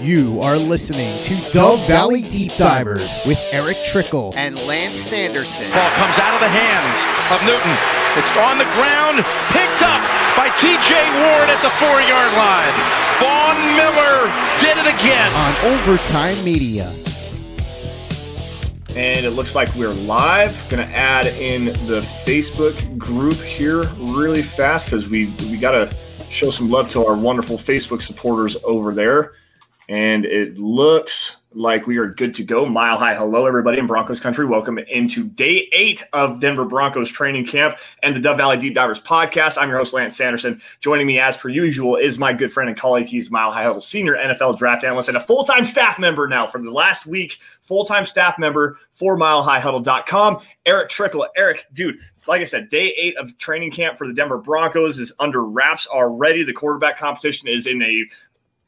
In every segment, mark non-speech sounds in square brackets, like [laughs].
You are listening to Dove Valley Deep Divers with Erick Trickel and Lance Sanderson. Ball comes out of the hands of Newton. It's on the ground, picked up by TJ Ward at the four yard line. Von Miller did it again. On Overtime Media. And it looks like we're live. Gonna add in the Facebook group here really fast because we we gotta show some love to our wonderful Facebook supporters over there. And it looks like we are good to go. Mile high hello, everybody in Broncos country. Welcome into day eight of Denver Broncos training camp and the Dove Valley Deep Divers podcast. I'm your host, Lance Sanderson. Joining me, as per usual, is my good friend and colleague. He's Mile High Huddle senior NFL draft analyst and a full time staff member now for the last week. Full time staff member for milehighhuddle.com. Erick Trickel. Erick, dude, like I said, day eight of training camp for the Denver Broncos is under wraps already. The quarterback competition is in a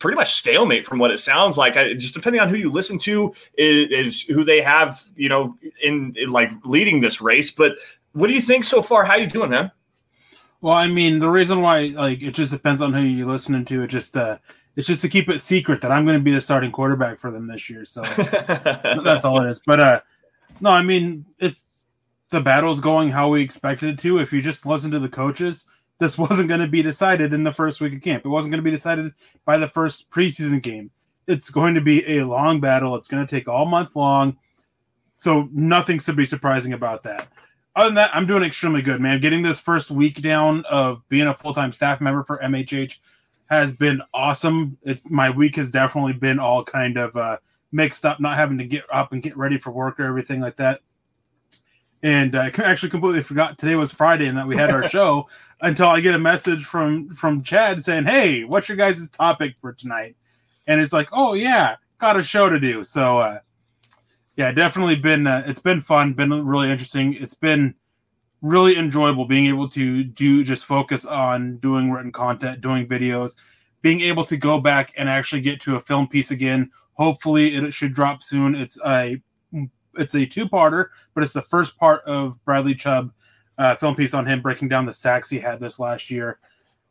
pretty much stalemate from what it sounds like. I, just depending on who you listen to is, is who they have, you know, in, in, like leading this race. But what do you think so far? How you doing, man? Well, I mean, the reason why like it just depends on who you're listening to. It just uh it's just to keep it secret that I'm going to be the starting quarterback for them this year. So [laughs] that's all it is. But uh no, I mean, it's the battle's going how we expected it to. If you just listen to the coaches, this wasn't going to be decided in the first week of camp. It wasn't going to be decided by the first preseason game. It's going to be a long battle. It's going to take all month long. So nothing should be surprising about that. Other than that, I'm doing extremely good, man. Getting this first week down of being a full time staff member for MHH has been awesome. It's my week has definitely been all kind of uh, mixed up, not having to get up and get ready for work or everything like that and I actually completely forgot today was Friday and that we had our [laughs] show until I get a message from from Chad saying, "Hey, what's your guys' topic for tonight?" And it's like, "Oh yeah, got a show to do." So uh, yeah, definitely been uh, it's been fun, been really interesting. It's been really enjoyable being able to do just focus on doing written content, doing videos, being able to go back and actually get to a film piece again. Hopefully, it should drop soon. It's a it's a two parter, but it's the first part of Bradley Chubb uh, film piece on him breaking down the sacks he had this last year.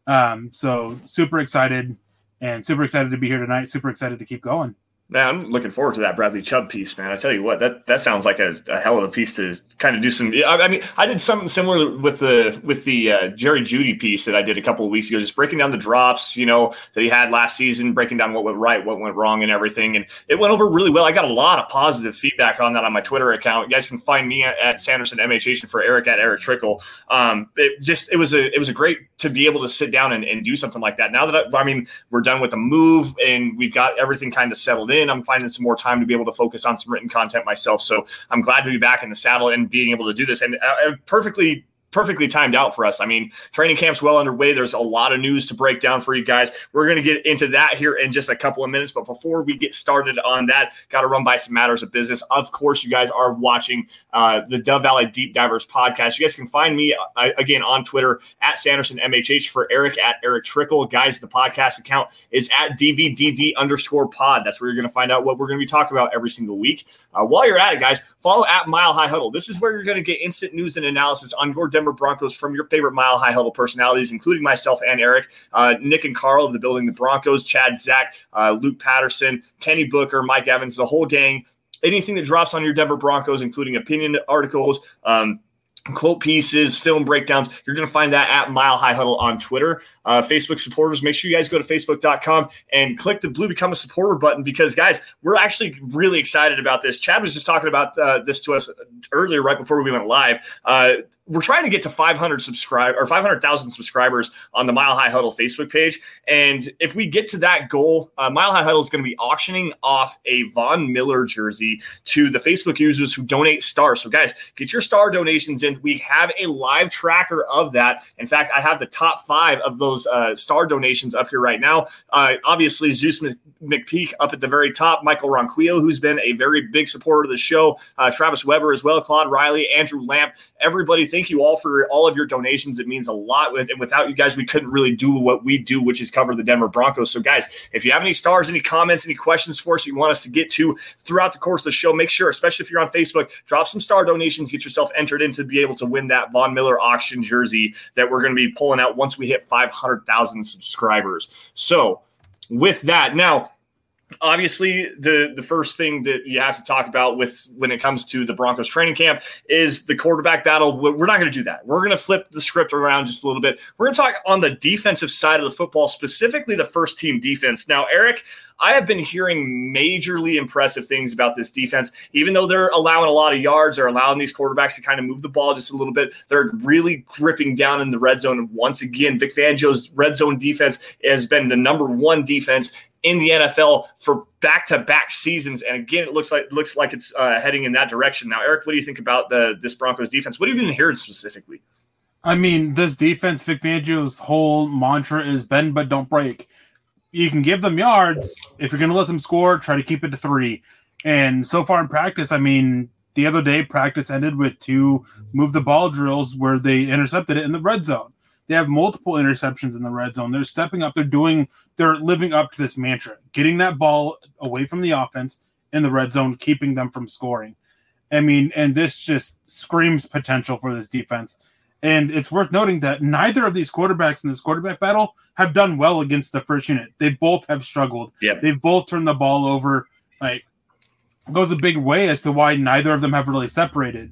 Um, so super excited and super excited to be here tonight. Super excited to keep going. Man, I'm looking forward to that Bradley Chubb piece, man. I tell you what, that that sounds like a, a hell of a piece to kind of do some. I, I, mean, I did something similar with the with the uh, Jerry Jeudy piece that I did a couple of weeks ago, just breaking down the drops, you know, that he had last season, breaking down what went right, what went wrong, and everything. And it went over really well. I got a lot of positive feedback on that on my Twitter account. You guys can find me at, at Sanderson MHH and for Erick at Erick Trickel. Um, it just it was a it was a great to be able to sit down and, and do something like that. Now that I, I mean we're done with the move and we've got everything kind of settled in, I'm finding some more time to be able to focus on some written content myself. So I'm glad to be back in the saddle and being able to do this and uh, perfectly perfectly timed out for us. I mean, training camp's well underway. There's a lot of news to break down for you guys. We're going to get into that here in just a couple of minutes. But before we get started on that, got to run by some matters of business. Of course, you guys are watching uh, the Dove Valley Deep Divers podcast. You guys can find me uh, again on Twitter at Sanderson MHH for Erick at Erick Trickel. Guys, the podcast account is at DVDD underscore pod. That's where you're going to find out what we're going to be talking about every single week. Uh, while you're at it, guys, follow at Mile High Huddle. This is where you're going to get instant news and analysis on your Denver Broncos from your favorite Mile High Huddle personalities, including myself and Erick, uh, Nick and Carl of the Building the Broncos, Chad, Zach, uh, Luke Patterson, Kenny Booker, Mike Evans, the whole gang. Anything that drops on your Denver Broncos, including opinion articles, um, quote pieces, film breakdowns. You're going to find that at Mile High Huddle on Twitter. Uh, Facebook supporters, make sure you guys go to facebook.com and click the blue become a supporter button because, guys, we're actually really excited about this. Chad was just talking about uh, this to us earlier, right before we went live. Uh, we're trying to get to 500 subscribe or 500,000 subscribers on the Mile High Huddle Facebook page. And if we get to that goal, uh, Mile High Huddle is going to be auctioning off a Von Miller jersey to the Facebook users who donate stars. So, guys, get your star donations in. We have a live tracker of that. In fact, I have the top five of those uh, star donations up here right now. Uh, obviously, Zeus McPeak up at the very top, Michael Ronquillo, who's been a very big supporter of the show, uh, Travis Weber as well, Claude Riley, Andrew Lamp. Everybody, thank you all for all of your donations. It means a lot. And without you guys, we couldn't really do what we do, which is cover the Denver Broncos. So, guys, if you have any stars, any comments, any questions for us you want us to get to throughout the course of the show, make sure, especially if you're on Facebook, drop some star donations, get yourself entered in to able to win that Von Miller auction jersey that we're going to be pulling out once we hit 500 100,000 subscribers. So, with that, now obviously the the first thing that you have to talk about with when it comes to the Broncos training camp is the quarterback battle. We're not going to do that. We're going to flip the script around just a little bit. We're going to talk on the defensive side of the football, specifically the first team defense. Now, Erick, I have been hearing majorly impressive things about this defense. Even though they're allowing a lot of yards, they're allowing these quarterbacks to kind of move the ball just a little bit. They're really gripping down in the red zone. Once again, Vic Fangio's red zone defense has been the number one defense in the NFL for back-to-back seasons, and again, it looks like looks like it's uh, heading in that direction. Now, Erick, what do you think about the this Broncos defense? What have you been hearing specifically? I mean, this defense, Vic Fangio's whole mantra is bend but don't break. You can give them yards if you're going to let them score. Try to keep it to three. And so far in practice, I mean, the other day practice ended with two move the ball drills where they intercepted it in the red zone. They have multiple interceptions in the red zone. They're stepping up. They're doing. They're living up to this mantra, getting that ball away from the offense in the red zone, keeping them from scoring. I mean, and this just screams potential for this defense. And it's worth noting that neither of these quarterbacks in this quarterback battle have done well against the first unit. They both have struggled. Yeah. They've both turned the ball over. Like goes a big way as to why neither of them have really separated.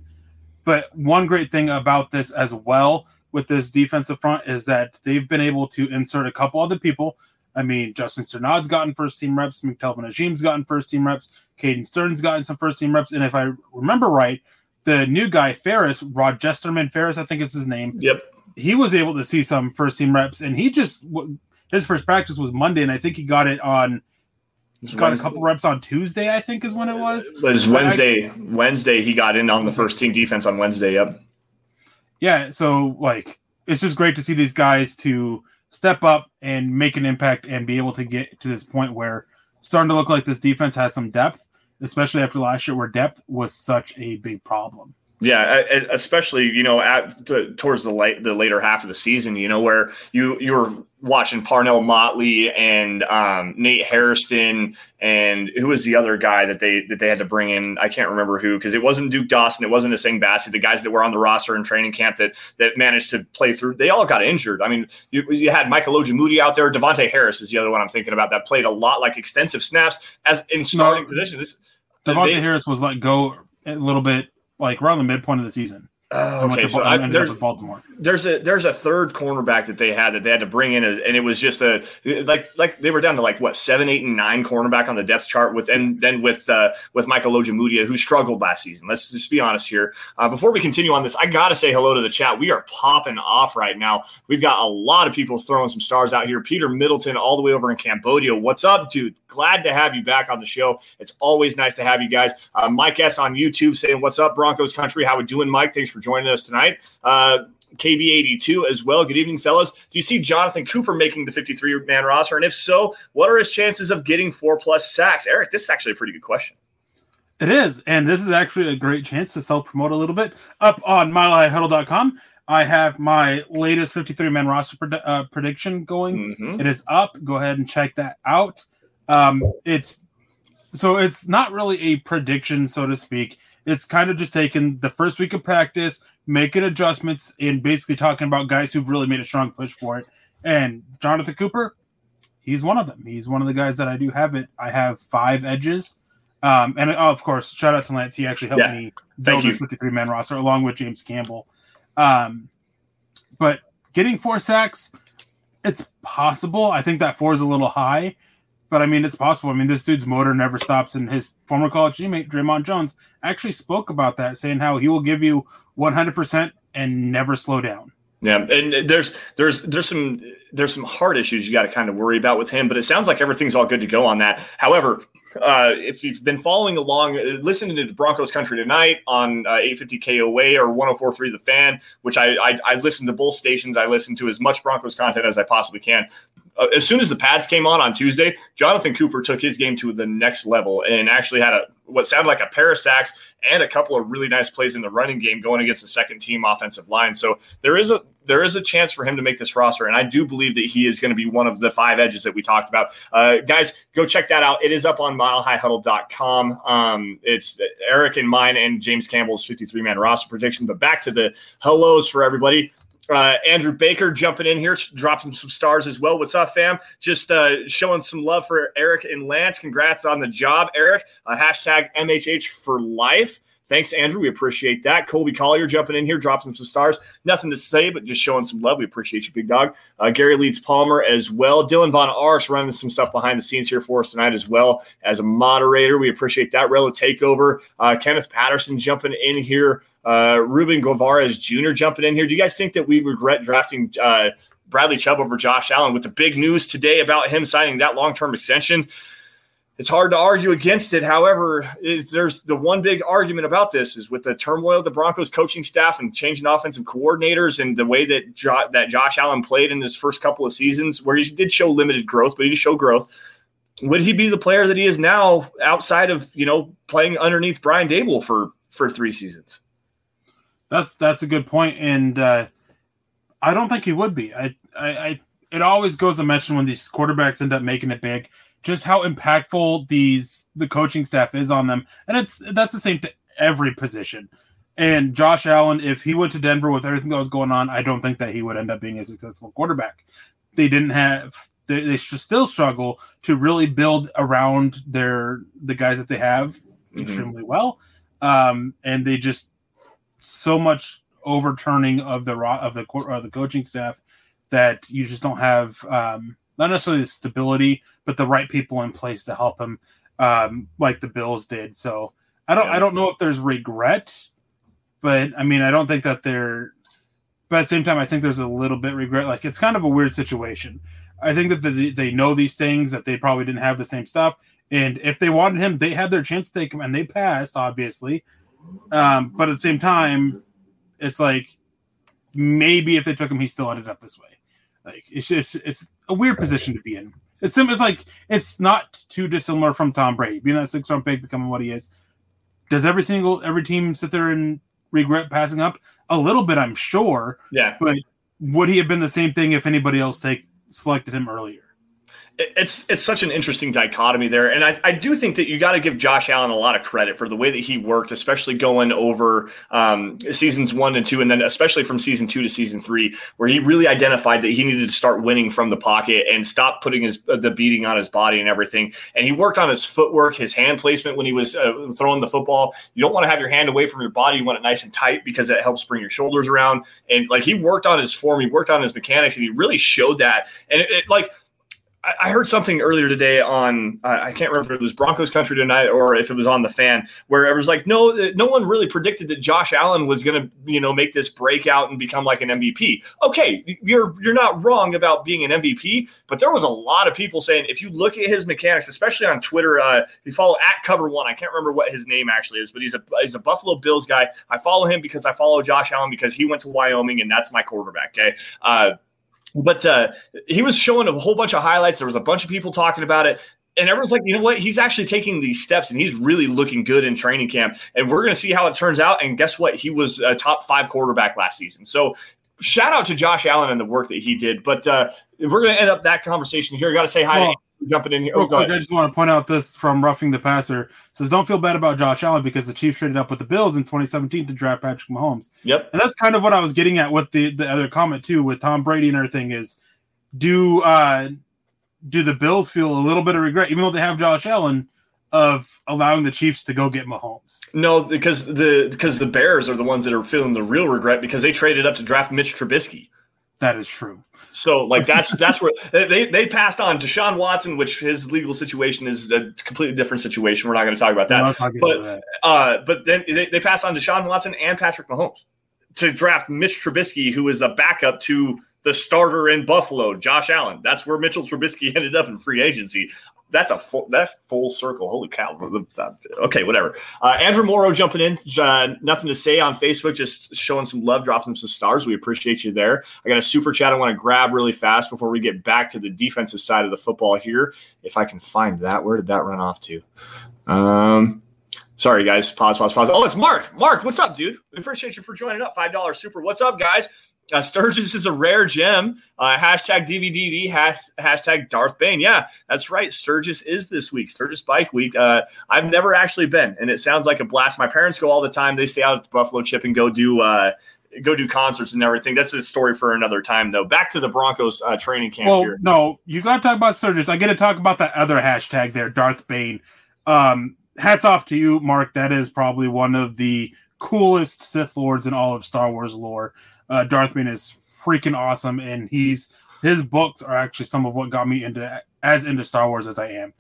But one great thing about this as well with this defensive front is that they've been able to insert a couple other people. I mean, Justin Strnad's gotten first team reps, McTelvin Agim's gotten first team reps, Caden Stern's gotten some first team reps, and if I remember right, the new guy Farris, Rod Jesterman Ferris, I think is his name. Yep. He was able to see some first team reps, and he just his first practice was Monday, and I think he got it on he got Wednesday. a couple reps on Tuesday. I think is when it was. It was Wednesday. I, Wednesday he got in on the first team defense on Wednesday. Yep yeah, so like it's just great to see these guys to step up and make an impact and be able to get to this point where starting to look like this defense has some depth, especially after last year where depth was such a big problem. Yeah, especially you know at towards the late the later half of the season, you know where you you were watching Parnell Motley and um, Nate Hairston and who was the other guy that they that they had to bring in? I can't remember who because it wasn't Duke Dawson, it wasn't Essang Bassey, the guys that were on the roster in training camp that that managed to play through. They all got injured. I mean, you, you had Michael Ojemudia out there. Devonte Harris is the other one I'm thinking about that played a lot like extensive snaps as in starting no, positions. Devonte Harris was let go a little bit like around the midpoint of the season. Oh, okay, so I, there's Baltimore. There's a there's a third cornerback that they had that they had to bring in, and it was just a like like they were down to like what seven, eight, and nine cornerback on the depth chart with and then with uh, with Michael Ojemudia who struggled last season. Let's just be honest here. Uh, before we continue on this, I gotta say hello to the chat. We are popping off right now. We've got a lot of people throwing some stars out here. Peter Middleton, all the way over in Cambodia. What's up, dude? Glad to have you back on the show. It's always nice to have you guys. Uh, Mike S on YouTube saying, "What's up, Broncos country? How we doing, Mike? Thanks for joining us tonight." Uh, KB82 as well. Good evening, fellas. Do you see Jonathon Cooper making the 53 man roster? And if so, what are his chances of getting four plus sacks? Erick, this is actually a pretty good question. It is. And this is actually a great chance to self promote a little bit. Up on milehighhuddle.com, I have my latest 53 man roster pred- uh, prediction going. Mm-hmm. It is up. Go ahead and check that out. Um, it's so it's not really a prediction, so to speak. It's kind of just taking the first week of practice, making adjustments, and basically talking about guys who've really made a strong push for it. And Jonathon Cooper, he's one of them. He's one of the guys that I do have it. I have five edges. Um, and oh, of course, shout out to Lance. He actually helped yeah. me build this 53 man roster along with James Campbell. Um, but getting four sacks, it's possible. I think that four is a little high. But I mean, it's possible. I mean, this dude's motor never stops, and his former college teammate Dre'Mont Jones actually spoke about that, saying how he will give you 100% and never slow down. Yeah, and there's there's there's some there's some heart issues you got to kind of worry about with him, but it sounds like everything's all good to go on that. However, uh, if you've been following along, uh, listening to the Broncos Country tonight on uh, 850 KOA or 104.3 The Fan, which I, I I listen to both stations. I listen to as much Broncos content as I possibly can uh, as soon as the pads came on on Tuesday, Jonathon Cooper took his game to the next level and actually had a what sounded like a pair of sacks and a couple of really nice plays in the running game going against the second team offensive line. So there is a there is a chance for him to make this roster, and I do believe that he is going to be one of the five edges that we talked about. Uh, guys, go check that out. It is up on milehighhuddle.com. Um, it's Erick and mine and James Campbell's 53 man roster prediction. But back to the hellos for everybody. Uh, Andrew Baker jumping in here, dropping some stars as well. What's up, fam? Just uh, showing some love for Erick and Lance. Congrats on the job, Erick. Uh, hashtag MHH for life. Thanks, Andrew. We appreciate that. Colby Collier jumping in here, dropping some stars. Nothing to say, but just showing some love. We appreciate you, big dog. Uh, Gary Leeds Palmer as well. Dylan Von Ars running some stuff behind the scenes here for us tonight as well as a moderator. We appreciate that. Relo Takeover. Uh, Kenneth Patterson jumping in here. Uh, Ruben Guevara Jr. jumping in here. Do you guys think that we regret drafting uh, Bradley Chubb over Josh Allen with the big news today about him signing that long term extension? It's hard to argue against it. However, there's the one big argument about this is with the turmoil of the Broncos coaching staff and changing offensive coordinators and the way that jo- that Josh Allen played in his first couple of seasons, where he did show limited growth, but he did show growth. Would he be the player that he is now outside of you know playing underneath Brian Daboll for for three seasons? That's that's a good point, and uh, I don't think he would be. I, I, I it always goes to mention when these quarterbacks end up making it big just how impactful these the coaching staff is on them, and it's that's the same to every position. And Josh Allen, if he went to Denver with everything that was going on, I don't think that he would end up being a successful quarterback. They didn't have they, they still struggle to really build around their the guys that they have mm-hmm. extremely well, um, and they just so much overturning of the of the of the coaching staff that you just don't have um, not necessarily the stability, but the right people in place to help him, um, like the Bills did. So I don't, yeah. I don't know if there's regret, but I mean, I don't think that they're. But at the same time, I think there's a little bit regret. Like it's kind of a weird situation. I think that the, they know these things that they probably didn't have the same stuff, and if they wanted him, they had their chance to take him, and they passed, obviously. Um, but at the same time, it's like maybe if they took him, he still ended up this way. Like it's just it's a weird position to be in. It's it's like it's not too dissimilar from Tom Brady being that six round pick, becoming what he is. Does every single every team sit there and regret passing up? A little bit, I'm sure. Yeah. But would he have been the same thing if anybody else take selected him earlier? It's it's such an interesting dichotomy there, and I, I do think that you got to give Josh Allen a lot of credit for the way that he worked, especially going over um, seasons one and two, and then especially from season two to season three, where he really identified that he needed to start winning from the pocket and stop putting his the beating on his body and everything. And he worked on his footwork, his hand placement when he was uh, throwing the football. You don't want to have your hand away from your body; you want it nice and tight because it helps bring your shoulders around. And like he worked on his form, he worked on his mechanics, and he really showed that. And it, it like I heard something earlier today on I can't remember if it was Broncos country tonight or if it was on the fan where it was like no uh, no one really predicted that Josh Allen was going to you know make this breakout and become like an MVP. Okay, you're you're not wrong about being an MVP, but there was a lot of people saying if you look at his mechanics, especially on Twitter, uh, if you follow at Cover One, I can't remember what his name actually is, but he's a he's a Buffalo Bills guy. I follow him because I follow Josh Allen because he went to Wyoming and that's my quarterback. Okay. Uh, but uh, he was showing a whole bunch of highlights. There was a bunch of people talking about it. And everyone's like, you know what? He's actually taking these steps and he's really looking good in training camp. And we're going to see how it turns out. And guess what? He was a top five quarterback last season. So shout out to Josh Allen and the work that he did. But uh, we're going to end up that conversation here. Got to say hi well, jumping in here. Real oh, quick, I just want to point out this from Roughing the Passer it says, "Don't feel bad about Josh Allen because the Chiefs traded up with the Bills in 2017 to draft Patrick Mahomes." Yep, and that's kind of what I was getting at with the the other comment too, with Tom Brady and everything is do uh do the Bills feel a little bit of regret, even though they have Josh Allen, of allowing the Chiefs to go get Mahomes? No, because the because the Bears are the ones that are feeling the real regret because they traded up to draft Mitch Trubisky. That is true. So, like that's that's where they they passed on Deshaun Watson, which his legal situation is a completely different situation. We're not going to talk about that. but that. Uh, but then they, they passed on Deshaun Watson and Patrick Mahomes to draft Mitch Trubisky, who is a backup to the starter in Buffalo, Josh Allen. That's where Mitchell Trubisky [laughs] ended up in free agency. That's a full that full circle. Holy cow! Okay, whatever. Uh, Andrew Morrow jumping in. Uh, nothing to say on Facebook. Just showing some love, dropping some stars. We appreciate you there. I got a super chat I want to grab really fast before we get back to the defensive side of the football here. If I can find that, where did that run off to? Um, sorry guys. Pause. Pause. Pause. Oh, it's Mark. Mark, what's up, dude? We appreciate you for joining up. Five dollars super. What's up, guys? Uh, Sturgis is a rare gem. Uh, hashtag DVDD, has, hashtag Darth Bane. Yeah, that's right. Sturgis is this week, Sturgis Bike Week. Uh, I've never actually been, and it sounds like a blast. My parents go all the time. They stay out at the Buffalo Chip and go do uh, go do concerts and everything. That's a story for another time, though. Back to the Broncos uh, training camp well, here. no, you got to talk about Sturgis. I get to talk about that other hashtag there, Darth Bane. Um, hats off to you, Mark. That is probably one of the coolest Sith Lords in all of Star Wars lore. Uh, Darth Bane is freaking awesome, and he's his books are actually some of what got me into as into Star Wars as I am.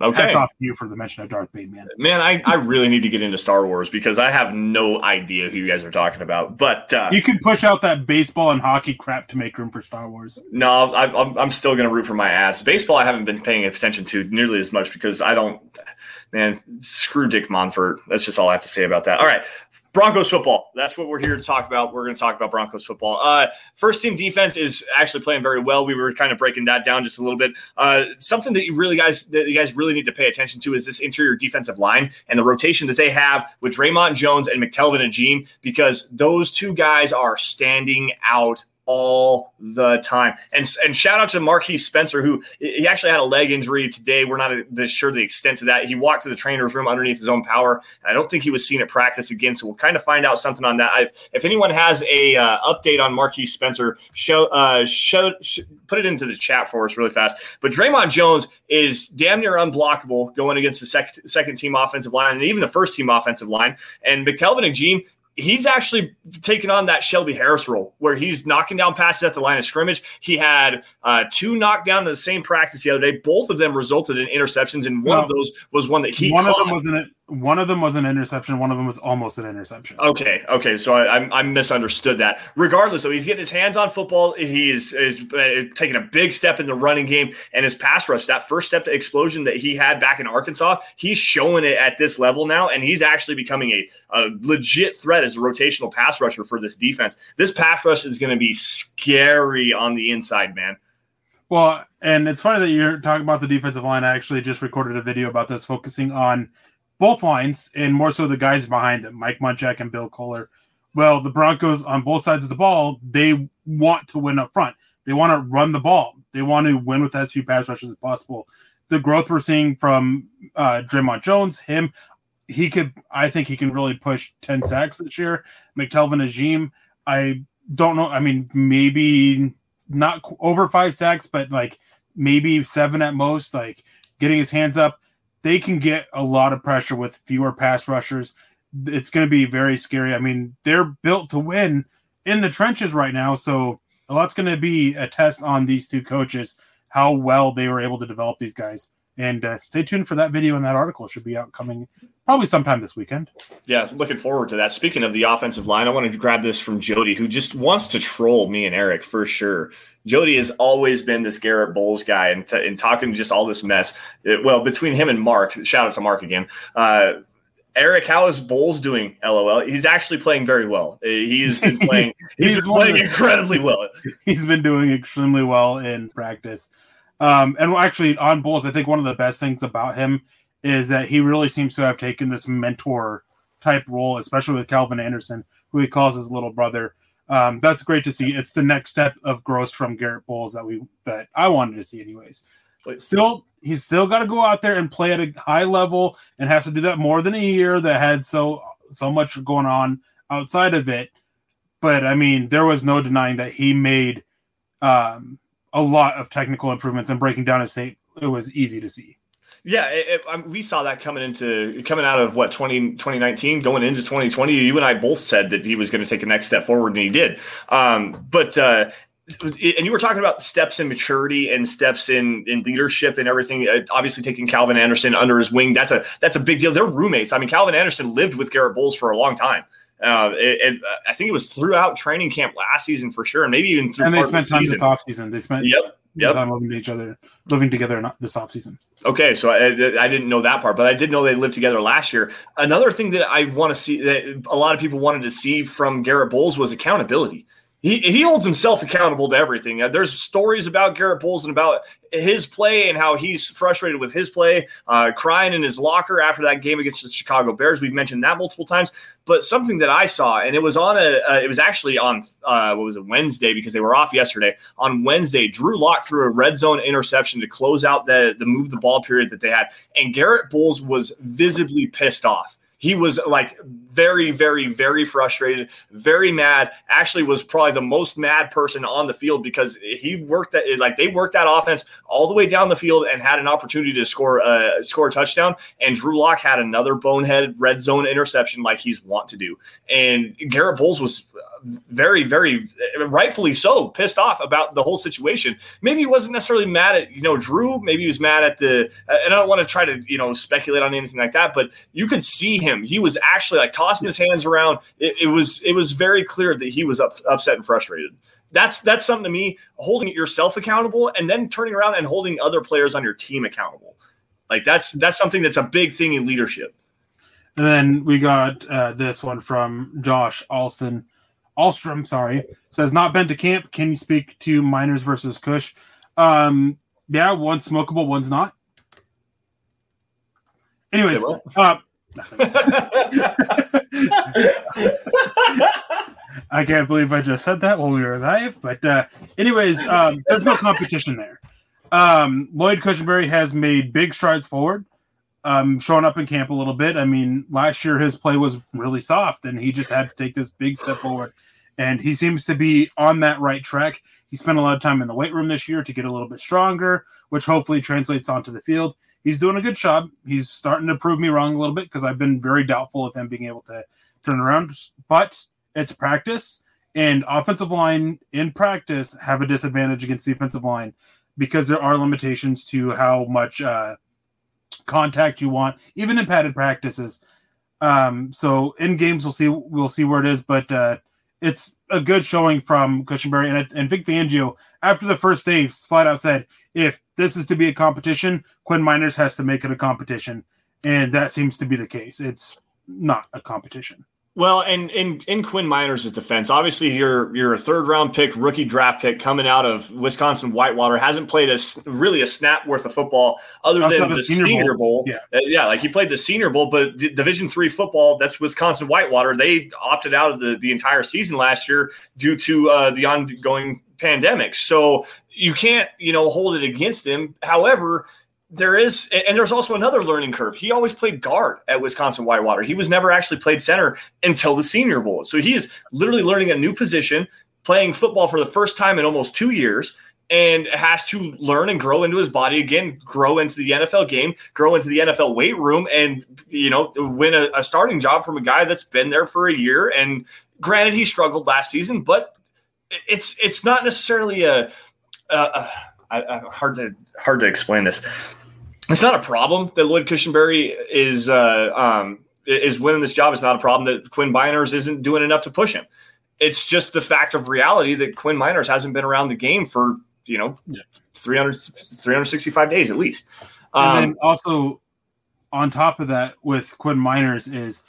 Okay. Hats off to you for the mention of Darth Bane, man. Man, I, I really need to get into Star Wars because I have no idea who you guys are talking about. But uh, You can push out that baseball and hockey crap to make room for Star Wars. no, I, I'm, I'm still going to root for my ass. Baseball, I haven't been paying attention to nearly as much because I don't, man, screw Dick Monfort. That's just all I have to say about that. All right. Broncos football. That's what we're here to talk about. We're going to talk about Broncos football. Uh, first team defense is actually playing very well. We were kind of breaking that down just a little bit. Uh, something that you really guys that you guys really need to pay attention to is this interior defensive line and the rotation that they have with Dre'Mont Jones and McTelvin Agim because those two guys are standing out all the time. And and shout out to Marquiss Spencer, who he actually had a leg injury today. We're not sure the extent of that. He walked to the trainer's room underneath his own power. I don't think he was seen at practice again. So we'll kind of find out something on that. I've, if anyone has a uh, update on Marquiss Spencer, show uh, show sh- put it into the chat for us really fast. But Dre'Mont Jones is damn near unblockable going against the sec- second team offensive line and even the first team offensive line. And McTelvin Agim he's actually taken on that Shelby Harris role where he's knocking down passes at the line of scrimmage. He had uh, two knocked down in the same practice the other day. Both of them resulted in interceptions, and one of those was one that he one caught. of them was an one of them was an interception. One of them was almost an interception. Okay, okay, so I, I, I misunderstood that. Regardless, though, he's getting his hands on football. He is, is uh, taking a big step in the running game and his pass rush. That first step to explosion that he had back in Arkansas, he's showing it at this level now, and he's actually becoming a, a legit threat as a rotational pass rusher for this defense. This pass rush is going to be scary on the inside, man. Well, and it's funny that you're talking about the defensive line. I actually just recorded a video about this, focusing on both lines and more so the guys behind them, Mike Munchak and Bill Kollar. Well, the Broncos on both sides of the ball, they want to win up front. They want to run the ball. They want to win with as few pass rushes as possible. The growth we're seeing from uh, Dre'Mont Jones, him, he could, I think he can really push 10 sacks this year. McTelvin Agim, I don't know. I mean, maybe not over five sacks, but like maybe seven at most, like getting his hands up. They can get a lot of pressure with fewer pass rushers. It's going to be very scary. I mean, they're built to win in the trenches right now. So a lot's going to be a test on these two coaches, how well they were able to develop these guys. And uh, stay tuned for that video and that article. It should be out coming probably sometime this weekend. Yeah, looking forward to that. Speaking of the offensive line, I want to grab this from Jody, who just wants to troll me and Erick for sure. Jody has always been this Garett Bolles guy and, t- and talking just all this mess. It- well, between him and Mark, shout out to Mark again. Uh, Erick, how is Bolles doing? LOL. He's actually playing very well. Uh, He's been [laughs] playing. he's He's been playing incredibly well. [laughs] he's been doing extremely well in practice. Um, and actually, on Bolles, I think one of the best things about him is that he really seems to have taken this mentor type role, especially with Calvin Anderson, who he calls his little brother. Um, that's great to see. It's the next step of growth from Garett Bolles that we that I wanted to see, anyways. But still, he's still got to go out there and play at a high level, and has to do that more than a year that had so so much going on outside of it. But I mean, there was no denying that he made um, a lot of technical improvements and breaking down his tape. It was easy to see. Yeah, it, it, um, we saw that coming into coming out of what 20, 2019, going into 2020. You and I both said that he was going to take a next step forward, and he did. Um, but uh, and you were talking about steps in maturity and steps in in leadership and everything. Uh, obviously, taking Calvin Anderson under his wing that's a that's a big deal. They're roommates. I mean, Calvin Anderson lived with Garett Bolles for a long time. Uh, it, it, I think it was throughout training camp last season for sure, and maybe even through And they of the spent time season. this offseason. They spent Yep, yep. time loving each other, living together in uh, this offseason. Okay, so I, I didn't know that part, but I did know they lived together last year. Another thing that I want to see that a lot of people wanted to see from Garett Bolles was accountability. He, he holds himself accountable to everything. Uh, There's stories about Garett Bolles and about his play and how he's frustrated with his play, uh, crying in his locker after that game against the Chicago Bears. We've mentioned that multiple times. But something that I saw, and it was on a, uh, it was actually on uh, what was it Wednesday because they were off yesterday. On Wednesday, Drew Lock threw a red zone interception to close out the the move the ball period that they had, and Garett Bolles was visibly pissed off. He was like very, very, very frustrated, very mad. Actually, was probably the most mad person on the field because he worked that like they worked that offense all the way down the field and had an opportunity to score uh, score a touchdown. And Drew Lock had another bonehead red zone interception like he's want to do. And Garett Bolles was very, very rightfully so pissed off about the whole situation. Maybe he wasn't necessarily mad at you know Drew. Maybe he was mad at the. And I don't want to try to you know speculate on anything like that, but you could see him. He was actually like tossing his hands around. It, it was it was very clear that he was up, upset and frustrated. That's that's something to me. Holding yourself accountable and then turning around and holding other players on your team accountable. Like that's that's something that's a big thing in leadership. And then we got uh, this one from Josh Alston. Alstrom, sorry, says not been to camp. Can you speak to Meinerz versus Kush? Um, yeah, one's smokable, one's not. Anyways, uh, I can't believe I just said that while we were live. But uh, anyways, um, there's no competition there. Um, Lloyd Cushenberry has made big strides forward, um, showing up in camp a little bit. I mean, last year his play was really soft, and he just had to take this big step forward. And he seems to be on that right track. He spent a lot of time in the weight room this year to get a little bit stronger, which hopefully translates onto the field. He's doing a good job. He's starting to prove me wrong a little bit because I've been very doubtful of him being able to turn around. But it's practice, and offensive line in practice have a disadvantage against the defensive line because there are limitations to how much uh, contact you want, even in padded practices. Um, so in games, we'll see we'll see where it is, but uh, it's a good showing from Cushenberry and, and Vic Fangio. After the first day, flat out said, if this is to be a competition, Quinn Meinerz has to make it a competition, and that seems to be the case. It's not a competition. Well, and in in Quinn Meinerz' defense, obviously you're you're a third round pick, rookie draft pick coming out of Wisconsin Whitewater, hasn't played a really a snap worth of football other than the, Senior, Senior Bowl. Bowl. Yeah, uh, yeah, like he played the Senior Bowl, but Division three football, that's Wisconsin Whitewater. They opted out of the the entire season last year due to uh, the ongoing pandemic. So you can't you know hold it against him. However there is, and there's also another learning curve. He always played guard at Wisconsin Whitewater. He was never actually played center until the Senior Bowl. So he is literally learning a new position, playing football for the first time in almost two years, and has to learn and grow into his body again, grow into the NFL game, grow into the NFL weight room, and you know win a, a starting job from a guy that's been there for a year. And granted, he struggled last season, but it's it's not necessarily a, hard to hard to explain this it's not a problem that Lloyd Cushenberry is uh, um, is winning this job. It's not a problem that Quinn Meinerz isn't doing enough to push him. It's just the fact of reality that Quinn Meinerz hasn't been around the game for you know 300, 365 days at least. Um, and then um, also on top of that, with Quinn Meinerz is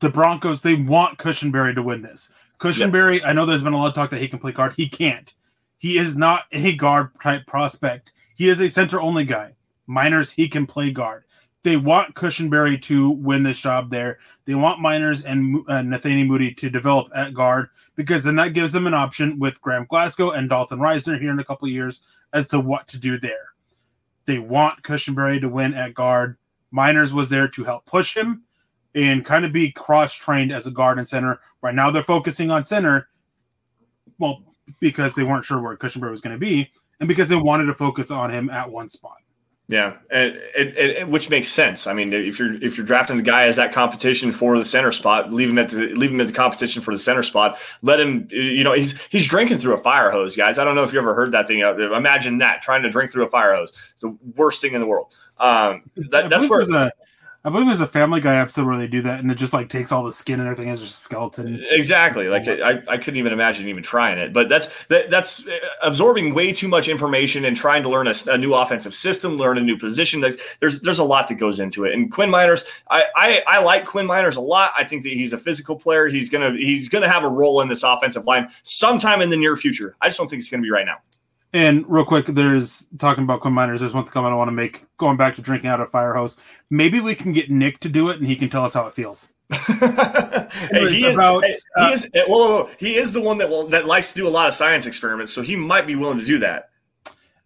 the Broncos. They want Cushenberry to win this. Cushenberry, I know there's been a lot of talk that he can play guard. He can't. He is not a guard type prospect. He is a center only guy. Meinerz, he can play guard. They want Cushenberry to win this job there. They want Meinerz and uh, Netane Muti to develop at guard because then that gives them an option with Graham Glasgow and Dalton Risner here in a couple years as to what to do there. They want Cushenberry to win at guard. Meinerz was there to help push him and kind of be cross trained as a guard and center. Right now, they're focusing on center, well, because they weren't sure where Cushenberry was going to be, and because they wanted to focus on him at one spot. Yeah, and it, it, which makes sense. I mean, if you're if you're drafting the guy as that competition for the center spot, leave him at the leave him at the competition for the center spot. Let him, you know, he's he's drinking through a fire hose, guys. I don't know if you ever heard that thing. Imagine that trying to drink through a fire hose. It's the worst thing in the world. Um, that, that's where a, I believe there's a Family Guy episode where they do that, and it just like takes all the skin and everything as just a skeleton. Exactly. Like I, I couldn't even imagine even trying it. But that's that, that's uh, absorbing way too much information and trying to learn a, a, new offensive system, learn a new position. There's there's a lot that goes into it. And Quinn Meinerz, I, I I like Quinn Meinerz a lot. I think that he's a physical player. He's gonna he's gonna have a role in this offensive line sometime in the near future. I just don't think it's gonna be right now. And real quick, there's talking about combiners. miners. There's one comment I want to make going back to drinking out of fire hose. Maybe we can get Nick to do it, and he can tell us how it feels. [laughs] hey, he, about, is, uh, he, is, whoa, whoa, whoa. he is the one that will, that likes to do a lot of science experiments, so he might be willing to do that.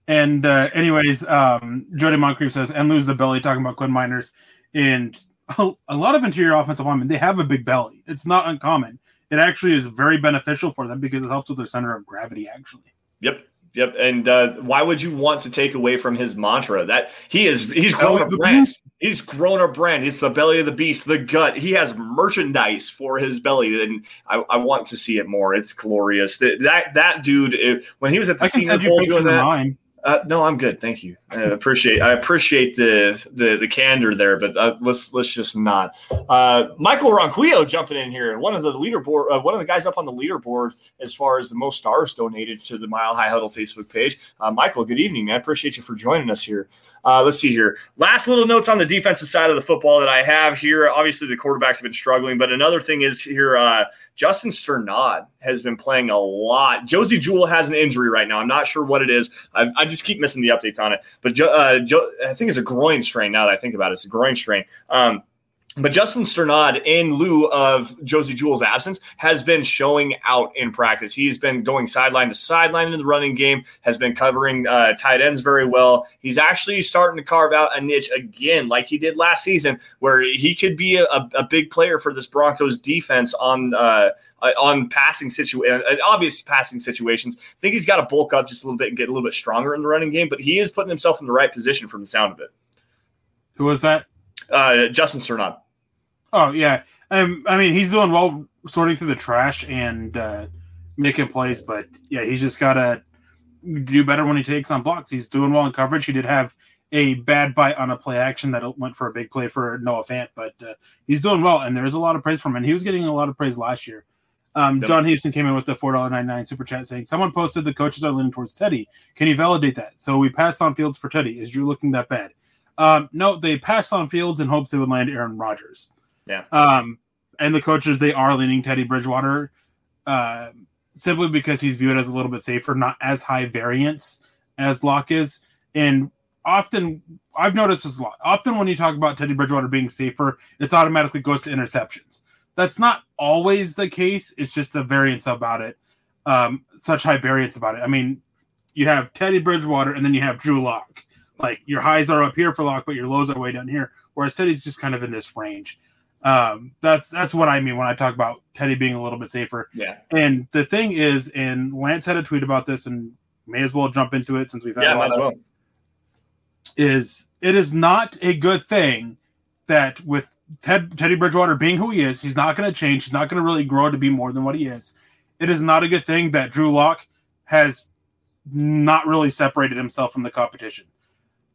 And uh, anyways, um, Jody Moncrief says, and lose the belly talking about Quinn Meinerz And [laughs] a, a lot of interior offensive linemen they have a big belly. It's not uncommon. It actually is very beneficial for them because it helps with their center of gravity. Actually. Yep. Yep, and uh, why would you want to take away from his mantra that he is he's grown a brand. Beast. He's grown a brand. It's the belly of the beast, the gut. He has merchandise for his belly, and I, I want to see it more. It's glorious. That that dude, it, when he was at the Senior Bowl doing that. Uh, no, I'm good. Thank you. I appreciate I appreciate the the the candor there, but uh, let's let's just not. Uh, Michael Ronquillo jumping in here, one of the leaderboard, uh, one of the guys up on the leaderboard as far as the most stars donated to the Mile High Huddle Facebook page. Uh, Michael, good evening, man. Appreciate you for joining us here. Uh, let's see here. Last little notes on the defensive side of the football that I have here. Obviously, the quarterbacks have been struggling, but another thing is here. Uh, Justin Strnad has been playing a lot. Josey Jewell has an injury right now. I'm not sure what it is. I just keep missing the updates on it. But uh, jo- I think it's a groin strain. Now that I think about it, it's a groin strain. Um, but Justin Strnad, in lieu of Josey Jewell's absence, has been showing out in practice. He's been going sideline to sideline in the running game, has been covering uh, tight ends very well. He's actually starting to carve out a niche again, like he did last season, where he could be a, a big player for this Broncos defense on uh, on passing situation, uh, obvious passing situations. I think he's got to bulk up just a little bit and get a little bit stronger in the running game, but he is putting himself in the right position from the sound of it. Who was that? Uh, Justin Strnad. Oh yeah, um, I mean he's doing well sorting through the trash and uh, making plays, but yeah, he's just gotta do better when he takes on blocks. He's doing well in coverage. He did have a bad bite on a play action that went for a big play for Noah Fant, but uh, he's doing well, and there's a lot of praise from him. And he was getting a lot of praise last year. Um, yep. John Houston came in with the four dollar ninety nine super chat saying someone posted the coaches are leaning towards Teddy. Can you validate that? So we passed on Fields for Teddy. Is Drew looking that bad? Um, no, they passed on Fields in hopes they would land Aaron Rodgers. Yeah. Um, and the coaches they are leaning Teddy Bridgewater, uh, simply because he's viewed as a little bit safer, not as high variance as Lock is. And often, I've noticed this a lot. Often, when you talk about Teddy Bridgewater being safer, it's automatically goes to interceptions. That's not always the case. It's just the variance about it, um, such high variance about it. I mean, you have Teddy Bridgewater, and then you have Drew Lock. Like your highs are up here for Lock, but your lows are way down here. Whereas Teddy's just kind of in this range. Um, that's that's what I mean when I talk about Teddy being a little bit safer. Yeah. And the thing is, and Lance had a tweet about this, and may as well jump into it since we've had yeah, might as well. Is it is not a good thing that with Ted, Teddy Bridgewater being who he is, he's not going to change. He's not going to really grow to be more than what he is. It is not a good thing that Drew Lock has not really separated himself from the competition.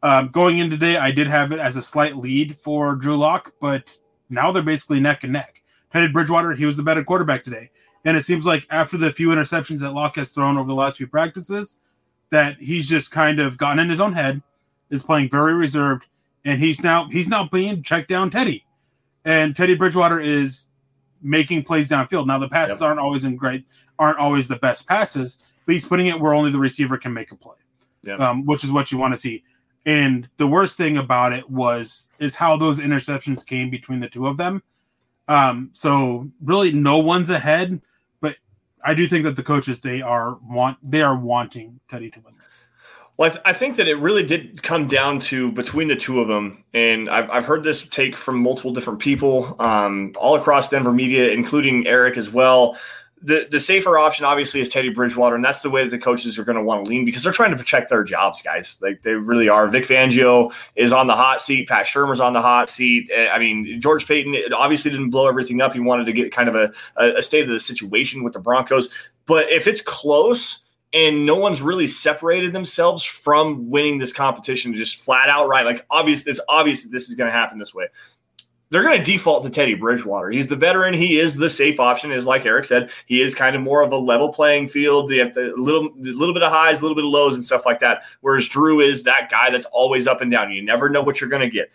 Um, going in today, I did have it as a slight lead for Drew Lock, but now they're basically neck and neck. Teddy Bridgewater, he was the better quarterback today. And it seems like after the few interceptions that Lock has thrown over the last few practices, that he's just kind of gotten in his own head, is playing very reserved, and he's now he's now being checked down Teddy. And Teddy Bridgewater is making plays downfield. Now the passes yep. aren't always in great, aren't always the best passes, but he's putting it where only the receiver can make a play. Yep. Um, which is what you want to see. And the worst thing about it was is how those interceptions came between the two of them. Um, so really, no one's ahead. But I do think that the coaches they are want they are wanting Teddy to win this. Well, I, th- I, think that it really did come down to between the two of them, and I've, I've heard this take from multiple different people um, all across Denver media, including Erick as well the the safer option obviously is Teddy Bridgewater, and that's the way that the coaches are going to want to lean because they're trying to protect their jobs, guys. Like they really are. Vic Fangio is on the hot seat. Pat Shurmur's on the hot seat. Eh, I mean, George Paton obviously didn't blow everything up. He wanted to get kind of a, a state of the situation with the Broncos. But if it's close and no one's really separated themselves from winning this competition, just flat out right, like obvious, it's obvious that this is going to happen this way they're going to default to Teddy Bridgewater. He's the veteran. He is the safe option. Is like Erick said, he is kind of more of a level playing field. You have to, a little, a little bit of highs, a little bit of lows, and stuff like that. Whereas Drew is that guy that's always up and down. You never know what you're going to get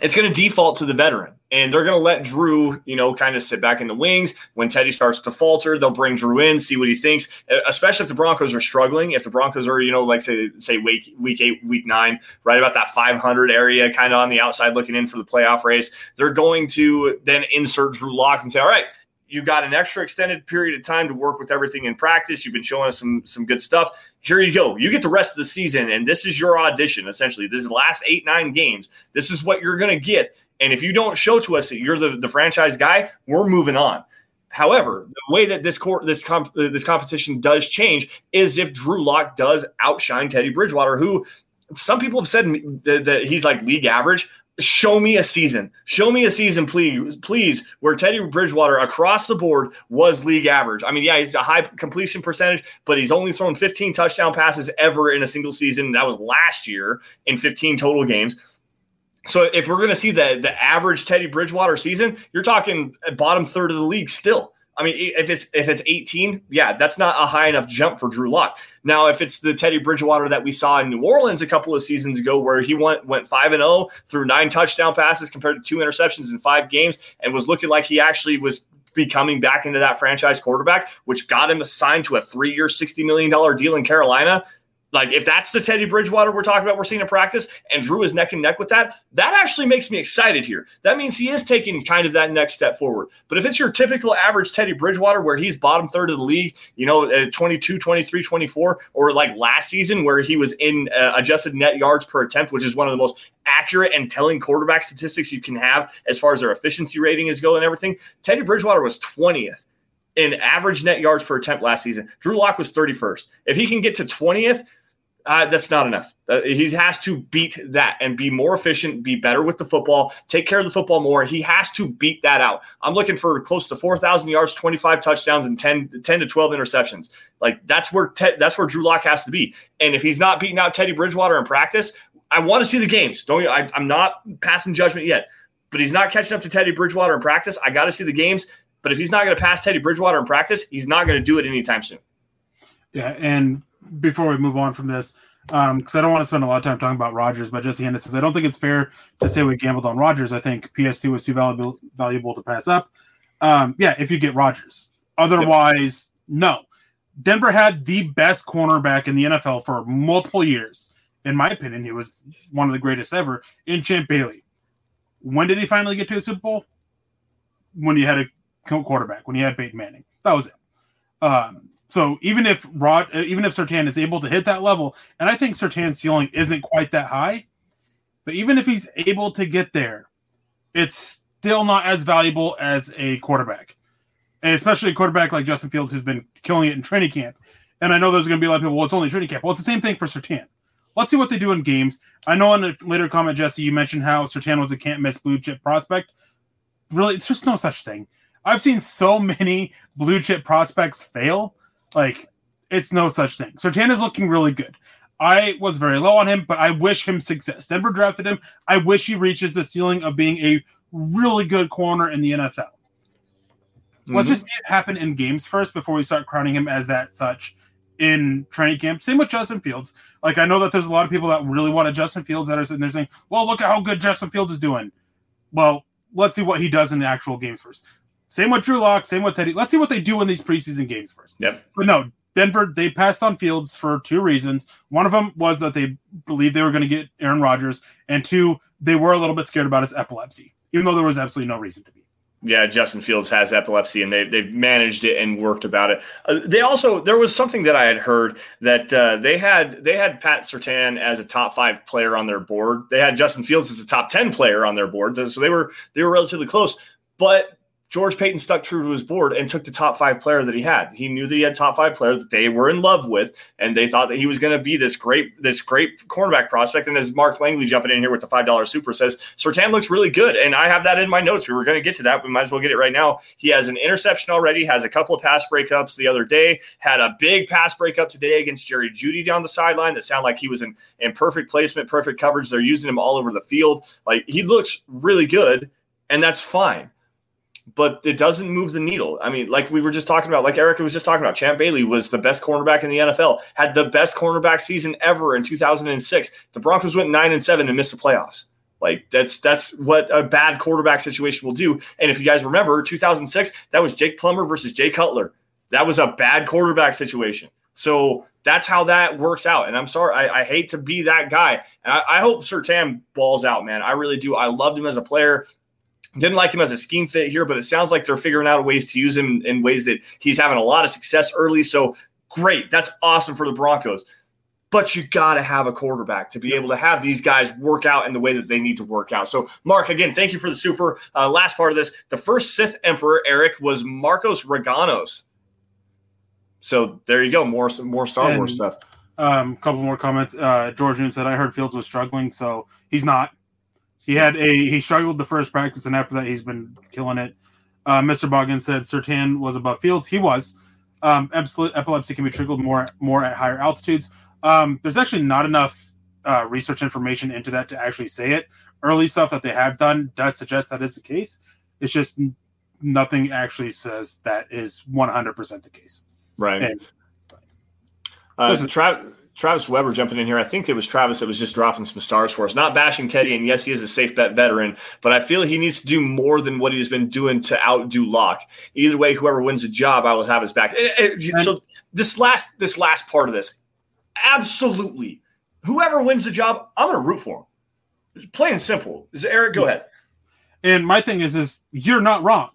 it's going to default to the veteran. And they're going to let Drew, you know, kind of sit back in the wings. When Teddy starts to falter, they'll bring Drew in, see what he thinks. Especially if the Broncos are struggling. If the Broncos are, you know, like say say week week eight, week nine, right about that 500 area, kind of on the outside looking in for the playoff race, they're going to then insert Drew Lock and say, all right, you got an extra extended period of time to work with everything in practice. You've been showing us some some good stuff. Here you go. You get the rest of the season, and this is your audition. Essentially, this is the last eight nine games. This is what you're going to get. And if you don't show to us that you're the, the franchise guy, we're moving on. However, the way that this court, this comp, uh, this competition does change is if Drew Lock does outshine Teddy Bridgewater, who some people have said that, that he's like league average. Show me a season. Show me a season, please, please, where Teddy Bridgewater across the board was league average. I mean, yeah, he's a high completion percentage, but he's only thrown 15 touchdown passes ever in a single season. That was last year in 15 total games. So if we're going to see the the average Teddy Bridgewater season, you're talking bottom third of the league still. I mean, if it's if it's 18, yeah, that's not a high enough jump for Drew Lock. Now, if it's the Teddy Bridgewater that we saw in New Orleans a couple of seasons ago, where he went went five and zero oh through nine touchdown passes compared to two interceptions in five games, and was looking like he actually was becoming back into that franchise quarterback, which got him assigned to a three year, sixty million dollar deal in Carolina. Like if that's the Teddy Bridgewater we're talking about, we're seeing in practice, and Drew is neck and neck with that, that actually makes me excited here. That means he is taking kind of that next step forward. But if it's your typical average Teddy Bridgewater where he's bottom third of the league, you know, uh, 22, 23, 24, or like last season where he was in uh, adjusted net yards per attempt, which is one of the most accurate and telling quarterback statistics you can have as far as their efficiency rating is going and everything. Teddy Bridgewater was 20th in average net yards per attempt last season. Drew Lock was 31st. If he can get to 20th, uh, that's not enough. Uh, he has to beat that and be more efficient, be better with the football, take care of the football more. He has to beat that out. I'm looking for close to 4,000 yards, 25 touchdowns, and 10, 10 to 12 interceptions. Like that's where te- that's where Drew Lock has to be. And if he's not beating out Teddy Bridgewater in practice, I want to see the games. Don't I, I'm not passing judgment yet, but he's not catching up to Teddy Bridgewater in practice. I got to see the games. But if he's not going to pass Teddy Bridgewater in practice, he's not going to do it anytime soon. Yeah, and before we move on from this, because um, I don't want to spend a lot of time talking about Rodgers, but Jesse Hennis says I don't think it's fair to say we gambled on Rodgers. I think PS2 was too valuable valuable to pass up. Um, yeah, if you get Rodgers, otherwise, yep. no. Denver had the best cornerback in the NFL for multiple years. In my opinion, he was one of the greatest ever in Champ Bailey. When did he finally get to a Super Bowl? When he had a quarterback, when he had Peyton Manning. That was it. Um, so even if Rod, uh, even if Surtain is able to hit that level, and I think Surtain's ceiling isn't quite that high, but even if he's able to get there, it's still not as valuable as a quarterback, and especially a quarterback like Justin Fields who's been killing it in training camp. And I know there's going to be a lot of people. Well, it's only training camp. Well, it's the same thing for Surtain. Let's see what they do in games. I know in a later comment, Jesse, you mentioned how Surtain was a can't miss blue chip prospect. Really, it's just no such thing. I've seen so [laughs] many blue chip prospects fail like, it's no such thing. Surtain is looking really good. I was very low on him, but I wish him success. Denver drafted him. I wish he reaches the ceiling of being a really good corner in the NFL. Mm-hmm. Let's just see it happen in games first before we start crowning him as that such in training camp. Same with Justin Fields. Like I know that there's a lot of people that really want a Justin Fields that are sitting there saying, "Well, look at how good Justin Fields is doing." Well, let's see what he does in the actual games first. Same with Drew Lock, same with Teddy. Let's see what they do in these preseason games first. Yep. But no, Denver, they passed on Fields for two reasons. One of them was that they believed they were going to get Aaron Rodgers, and two, they were a little bit scared about his epilepsy, even though there was absolutely no reason to be. Yeah, Justin Fields has epilepsy, and they they've managed it and worked about it. Uh, they also there was something that I had heard that uh, they had they had Pat Surtain as a top five player on their board. They had Justin Fields as a top ten player on their board, so they were they were relatively close. But George Paton stuck true to his board and took the top five player that he had. He knew that he had top five player that they were in love with, and they thought that he was going to be this great, this great cornerback prospect. And as Mark Langley jumping in here with the five dollar super says, Surtain looks really good, and I have that in my notes. We were going to get to that. We might as well get it right now. He has an interception already, has a couple of pass breakups the other day, had a big pass breakup today against Jerry Jeudy down the sideline that sounded like he was in, in perfect placement, perfect coverage. They're using him all over the field. Like he looks really good, and that's fine but it doesn't move the needle. I mean, like we were just talking about, like Erica was just talking about, Champ Bailey was the best cornerback in the NFL, had the best cornerback season ever in 2006. The Broncos went nine and seven and missed the playoffs. Like that's that's what a bad quarterback situation will do. And if you guys remember, 2006, that was Jake Plummer versus Jay Cutler. That was a bad quarterback situation. So that's how that works out. And I'm sorry, I, I hate to be that guy. And I, I hope Surtain balls out, man. I really do. I loved him as a player. Didn't like him as a scheme fit here, but it sounds like they're figuring out ways to use him in ways that he's having a lot of success early. So great. That's awesome for the Broncos. but you got to have a quarterback to be able to have these guys work out in the way that they need to work out. So, Mark, again, thank you for the super. Uh, last part of this the first Sith Emperor, Erick, was Marka Ragnos. So there you go, more more Star And- Wars stuff. Um, couple more comments. Uh, Georgian said, "I heard Fields was struggling, so he's not. He had a he struggled the first practice, and after that, he's been killing it." Uh, Mr. Boggin said Surtain was above Fields. He was. Um, absolute epilepsy can be triggered more more at higher altitudes. Um, there's actually not enough uh, research information into that to actually say it. Early stuff that they have done does suggest that is the case. It's just nothing actually says that is 100% the case. Right. And- Uh, Listen- Tra- Travis Weber jumping in here. I think it was Travis that was just dropping some stars for us. Not bashing Teddy, and yes, he is a safe bet veteran, but I feel he needs to do more than what he's been doing to outdo Lock. Either way, whoever wins the job, I will have his back. Eh, eh, So this last this last part of this, absolutely, whoever wins the job, I'm going to root for him. It's plain and simple. Is Erick? Go ahead. And my thing is, is you're not wrong.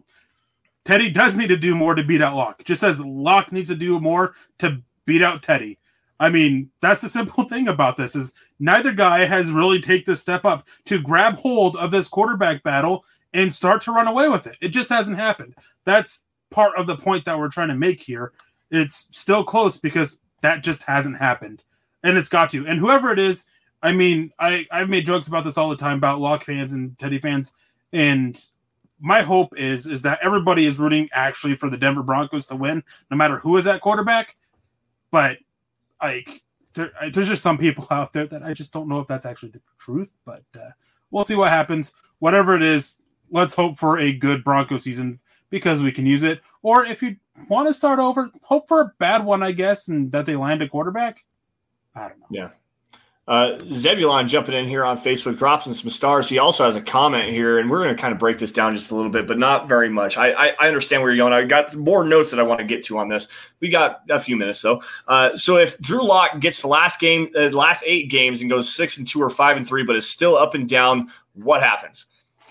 Teddy does need to do more to beat out Lock. Just as Lock needs to do more to beat out Teddy. I mean, that's the simple [laughs] thing about this is neither guy has really take the step up to grab hold of this quarterback battle and start to run away with it. It just hasn't happened. That's part of the point that we're trying to make here. It's still close because that just hasn't happened. And it's got to. And whoever it is, I mean, I, I've made jokes about this all the time about Lock fans and Teddy fans. And my hope is is that everybody is rooting actually for the Denver Broncos to win, no matter who is at quarterback. But like, there, there's just some people [laughs] out there that I just don't know if that's actually the truth. But uh, we'll see what happens. Whatever it is, let's hope for a good Bronco season because we can use it. Or if you want to start over, hope for a bad one, I guess, and that they land a quarterback. I don't know. Yeah. Uh, Zebulon jumping in here on Facebook, drops in some stars. He also has a comment here, and we're going to kind of break this down just a little bit, but not very much. I, I, I understand where you're going. I got more notes that I want to get to on this. We got a few minutes though. Uh, so if Drew Lock gets the last game, uh, last eight games, and goes six and two or five and three, but is still up and down, what happens?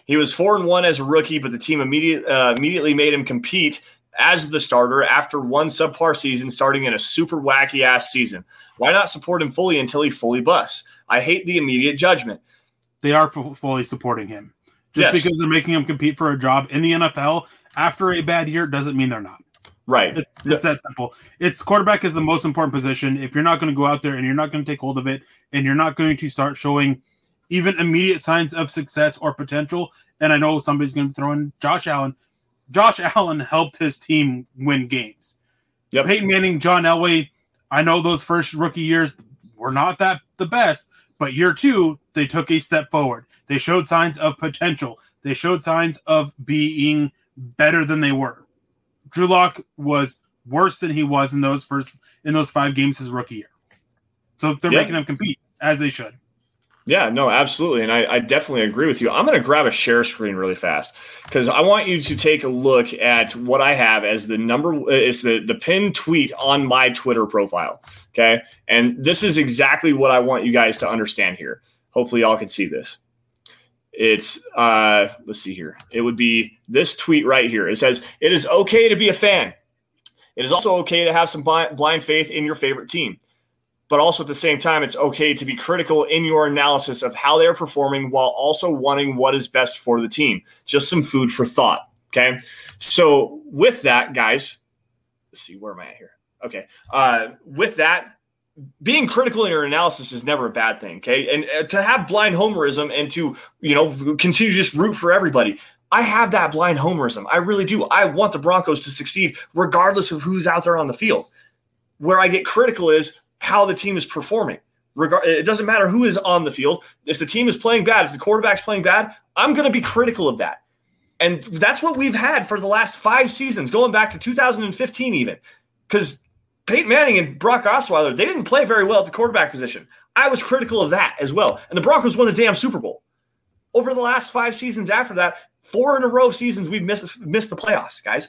He was four and one as a rookie, but the team immediate, uh, immediately made him compete as the starter after one subpar season, starting in a super wacky ass season. Why not support him fully until he fully busts? I hate the immediate judgment. They are fu- fully supporting him. Just Yes. because they're making him compete for a job in the NFL after a bad year doesn't mean they're not. Right. It's, it's that simple. It's quarterback is the most important position. If you're not going to go out there and you're not going to take hold of it and you're not going to start showing even immediate signs of success or potential, and I know somebody's going to throw in Josh Allen. Josh Allen helped his team win games. Yep. Peyton Manning, John Elway. I know those first rookie years were not that the best, but year two they took a step forward. They showed signs of potential. They showed signs of being better than they were. Drew Lock was worse than he was in those first in those five games his rookie year. So they're Yeah. making him compete as they should. Yeah, no, absolutely. And I, I definitely agree with you. I'm going to grab a share screen really fast because I want you to take a look at what I have as the number is the, the pinned tweet on my Twitter profile. Okay. And this is exactly what I want you guys to understand here. Hopefully, y'all can see this. It's, uh, let's see here. It would be this tweet right here. It says, It is okay to be a fan. It is also okay to have some blind faith in your favorite team but also at the same time, it's okay to be critical in your analysis of how they're performing while also wanting what is best for the team. Just some food for thought. Okay. So, with that, guys, let's see, where am I at here? Okay. Uh, with that, being critical in your analysis is never a bad thing. Okay. And uh, to have blind homerism and to, you know, continue to just root for everybody. I have that blind homerism. I really do. I want the Broncos to succeed regardless of who's out there on the field. Where I get critical is how the team is performing. It doesn't matter who is on the field. If the team is playing bad, if the quarterback's playing bad, I'm going to be critical of that. And that's what we've had for the last five seasons, going back to 2015 even. Because Peyton Manning and Brock Osweiler, they didn't play very well at the quarterback position. I was critical of that as well. And the Broncos won the damn Super Bowl. Over the last five seasons after that, four in a row of seasons, we've missed, missed the playoffs, guys.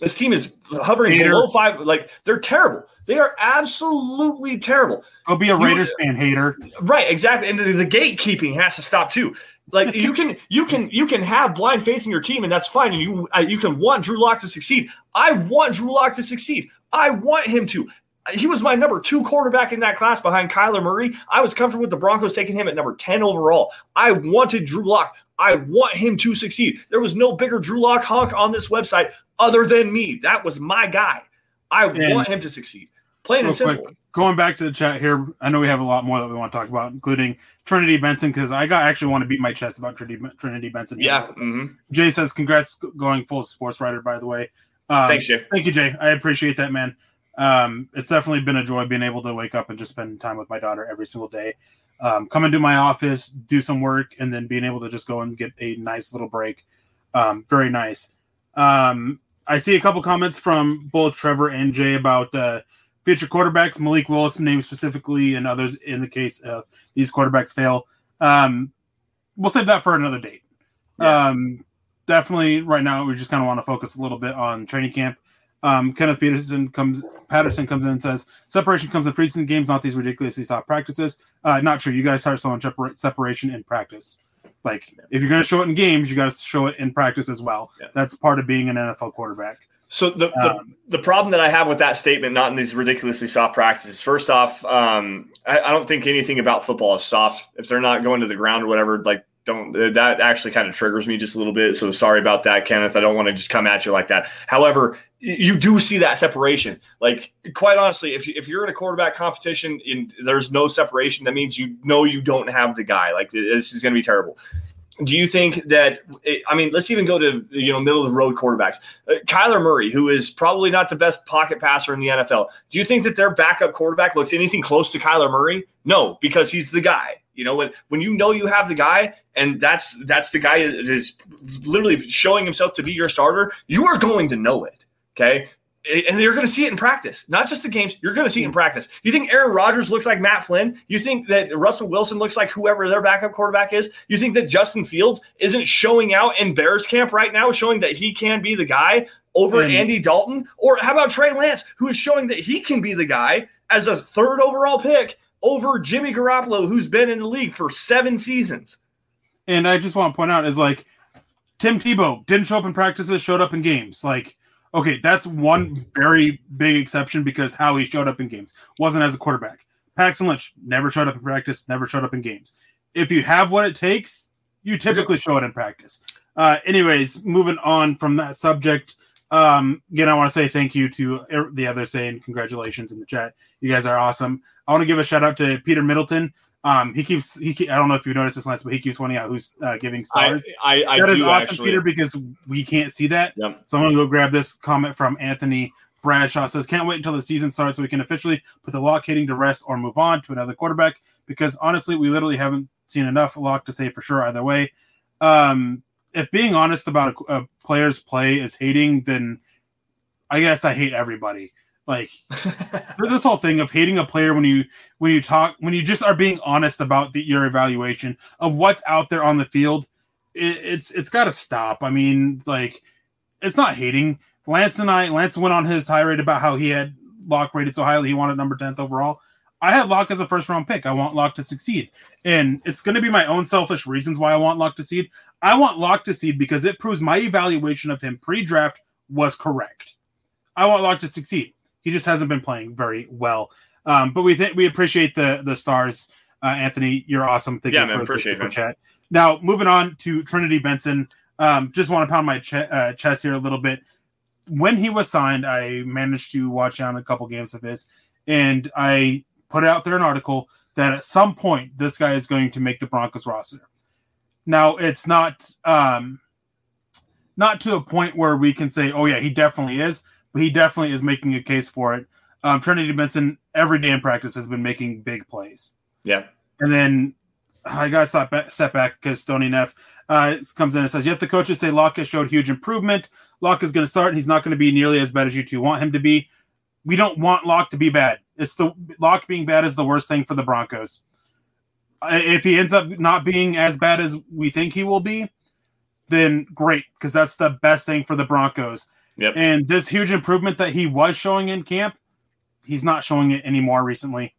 This team is hovering Hater. below five. Like, they're terrible. They are absolutely terrible. Go be a You- Raiders fan hater. Right, exactly. And the, the gatekeeping has to stop too. Like [laughs] you can you can you can have blind faith in your team, and that's fine. And you uh, you can want Drew Lock to succeed. I want Drew Lock to succeed. I want him to. He was my number two quarterback in that class behind Kyler Murray. I was comfortable with the Broncos taking him at number 10 overall. I wanted Drew Lock. I want him to succeed. There was no bigger Drew Lock honk on this website other than me. That was my guy. I and want him to succeed. Plain and simple. Quick, going back to the chat here, I know we have a lot more that we want to talk about, including Trinity Benson, because I got actually want to beat my chest about Trinity, Trinity Benson. Yeah. Mm-hmm. Jay says, congrats going full sports writer, by the way. Um, Thanks, Jay. Thank you, Jay. I appreciate that, man. Um, it's definitely been a joy being able to wake up and just spend time with my daughter every single day. Um, come into my office, do some work, and then being able to just go and get a nice little break. Um, very nice. Um, I see a couple comments from both Trevor and Jay about uh, future quarterbacks, Malik Willis named specifically, and others in the case of these quarterbacks fail. Um, we'll save that for another date. Yeah. Um, definitely, right now we just kind of want to focus a little bit on training camp. Um, Kenneth Peterson comes Patterson comes in and says separation comes in preseason games, not these ridiculously soft practices. Uh, not true. You guys start showing separation in practice. Like if you're going to show it in games, you got to show it in practice as well. Yeah. That's part of being an NFL quarterback. So the, um, the, the problem that I have with that statement, not in these ridiculously soft practices. First off, um, I, I, don't think anything about football is soft. If they're not going to the ground or whatever, like don't that actually kind of triggers me just a little bit. So sorry about that, Kenneth. I don't want to just come at you like that. However, you do see that separation. Like quite honestly, if, if you're in a quarterback competition and there's no separation, that means you know you don't have the guy. Like this is going to be terrible. Do you think that? I mean, let's even go to you know middle of the road quarterbacks. Uh, Kyler Murray, who is probably not the best pocket passer in the NFL. Do you think that their backup quarterback looks anything close to Kyler Murray? No, because he's the guy. You know, when when you know you have the guy, and that's that's the guy that is literally showing himself to be your starter, you are going to know it. Okay. And you're going to see it in practice, not just the games. You're going to see it in practice. You think Aaron Rodgers looks like Matt Flynn? You think that Russell Wilson looks like whoever their backup quarterback is? You think that Justin Fields isn't showing out in Bears camp right now, showing that he can be the guy over and, Andy Dalton? Or how about Trey Lance, who is showing that he can be the guy as a third overall pick over Jimmy Garoppolo, who's been in the league for seven seasons? And I just want to point out is like Tim Tebow didn't show up in practices, showed up in games. Like Okay, that's one very big exception because how he showed up in games wasn't as a quarterback. Paxton Lynch never showed up in practice, never showed up in games. If you have what it takes, you typically show it in practice. Uh, anyways, moving on from that subject. Um, again, I want to say thank you to the other saying congratulations in the chat. You guys are awesome. I want to give a shout out to Peter Middleton. Um, he keeps he. Keep, I don't know if you noticed this, Lance, but he keeps pointing out who's uh, giving stars. I, I, I that is awesome, actually. Peter, because we can't see that. Yep. So I'm gonna go grab this comment from Anthony Bradshaw. Says can't wait until the season starts so we can officially put the lock hitting to rest or move on to another quarterback. Because honestly, we literally haven't seen enough lock to say for sure either way. Um, if being honest about a, a player's play is hating, then I guess I hate everybody. Like [laughs] for this whole thing of hating a player when you when you talk when you just are being honest about the, your evaluation of what's out there on the field, it, it's it's got to stop. I mean, like it's not hating. Lance and I, Lance went on his tirade about how he had Lock rated so highly he wanted number tenth overall. I had Lock as a first round pick. I want Lock to succeed, and it's going to be my own selfish reasons why I want Lock to succeed. I want Lock to succeed because it proves my evaluation of him pre draft was correct. I want Lock to succeed. He just hasn't been playing very well. Um, but we think we appreciate the the stars, uh, Anthony. You're awesome. Thank yeah, you man, for appreciate the chat. Now moving on to Trinity Benson. Um, just want to pound my ch- uh, chest here a little bit. When he was signed, I managed to watch down a couple games of his, and I put out there an article that at some point this guy is going to make the Broncos roster. Now it's not um, not to a point where we can say, "Oh yeah, he definitely is," but he definitely is making a case for it. Um, Trinity Benson every day in practice has been making big plays. Yeah, and then I gotta stop back, step back because Stony Neff uh, comes in and says, "Yet the coaches say Lock has showed huge improvement. Lock is going to start. And he's not going to be nearly as bad as you two want him to be. We don't want Lock to be bad. It's the Lock being bad is the worst thing for the Broncos. If he ends up not being as bad as we think he will be, then great because that's the best thing for the Broncos. Yep. And this huge improvement that he was showing in camp, he's not showing it anymore recently.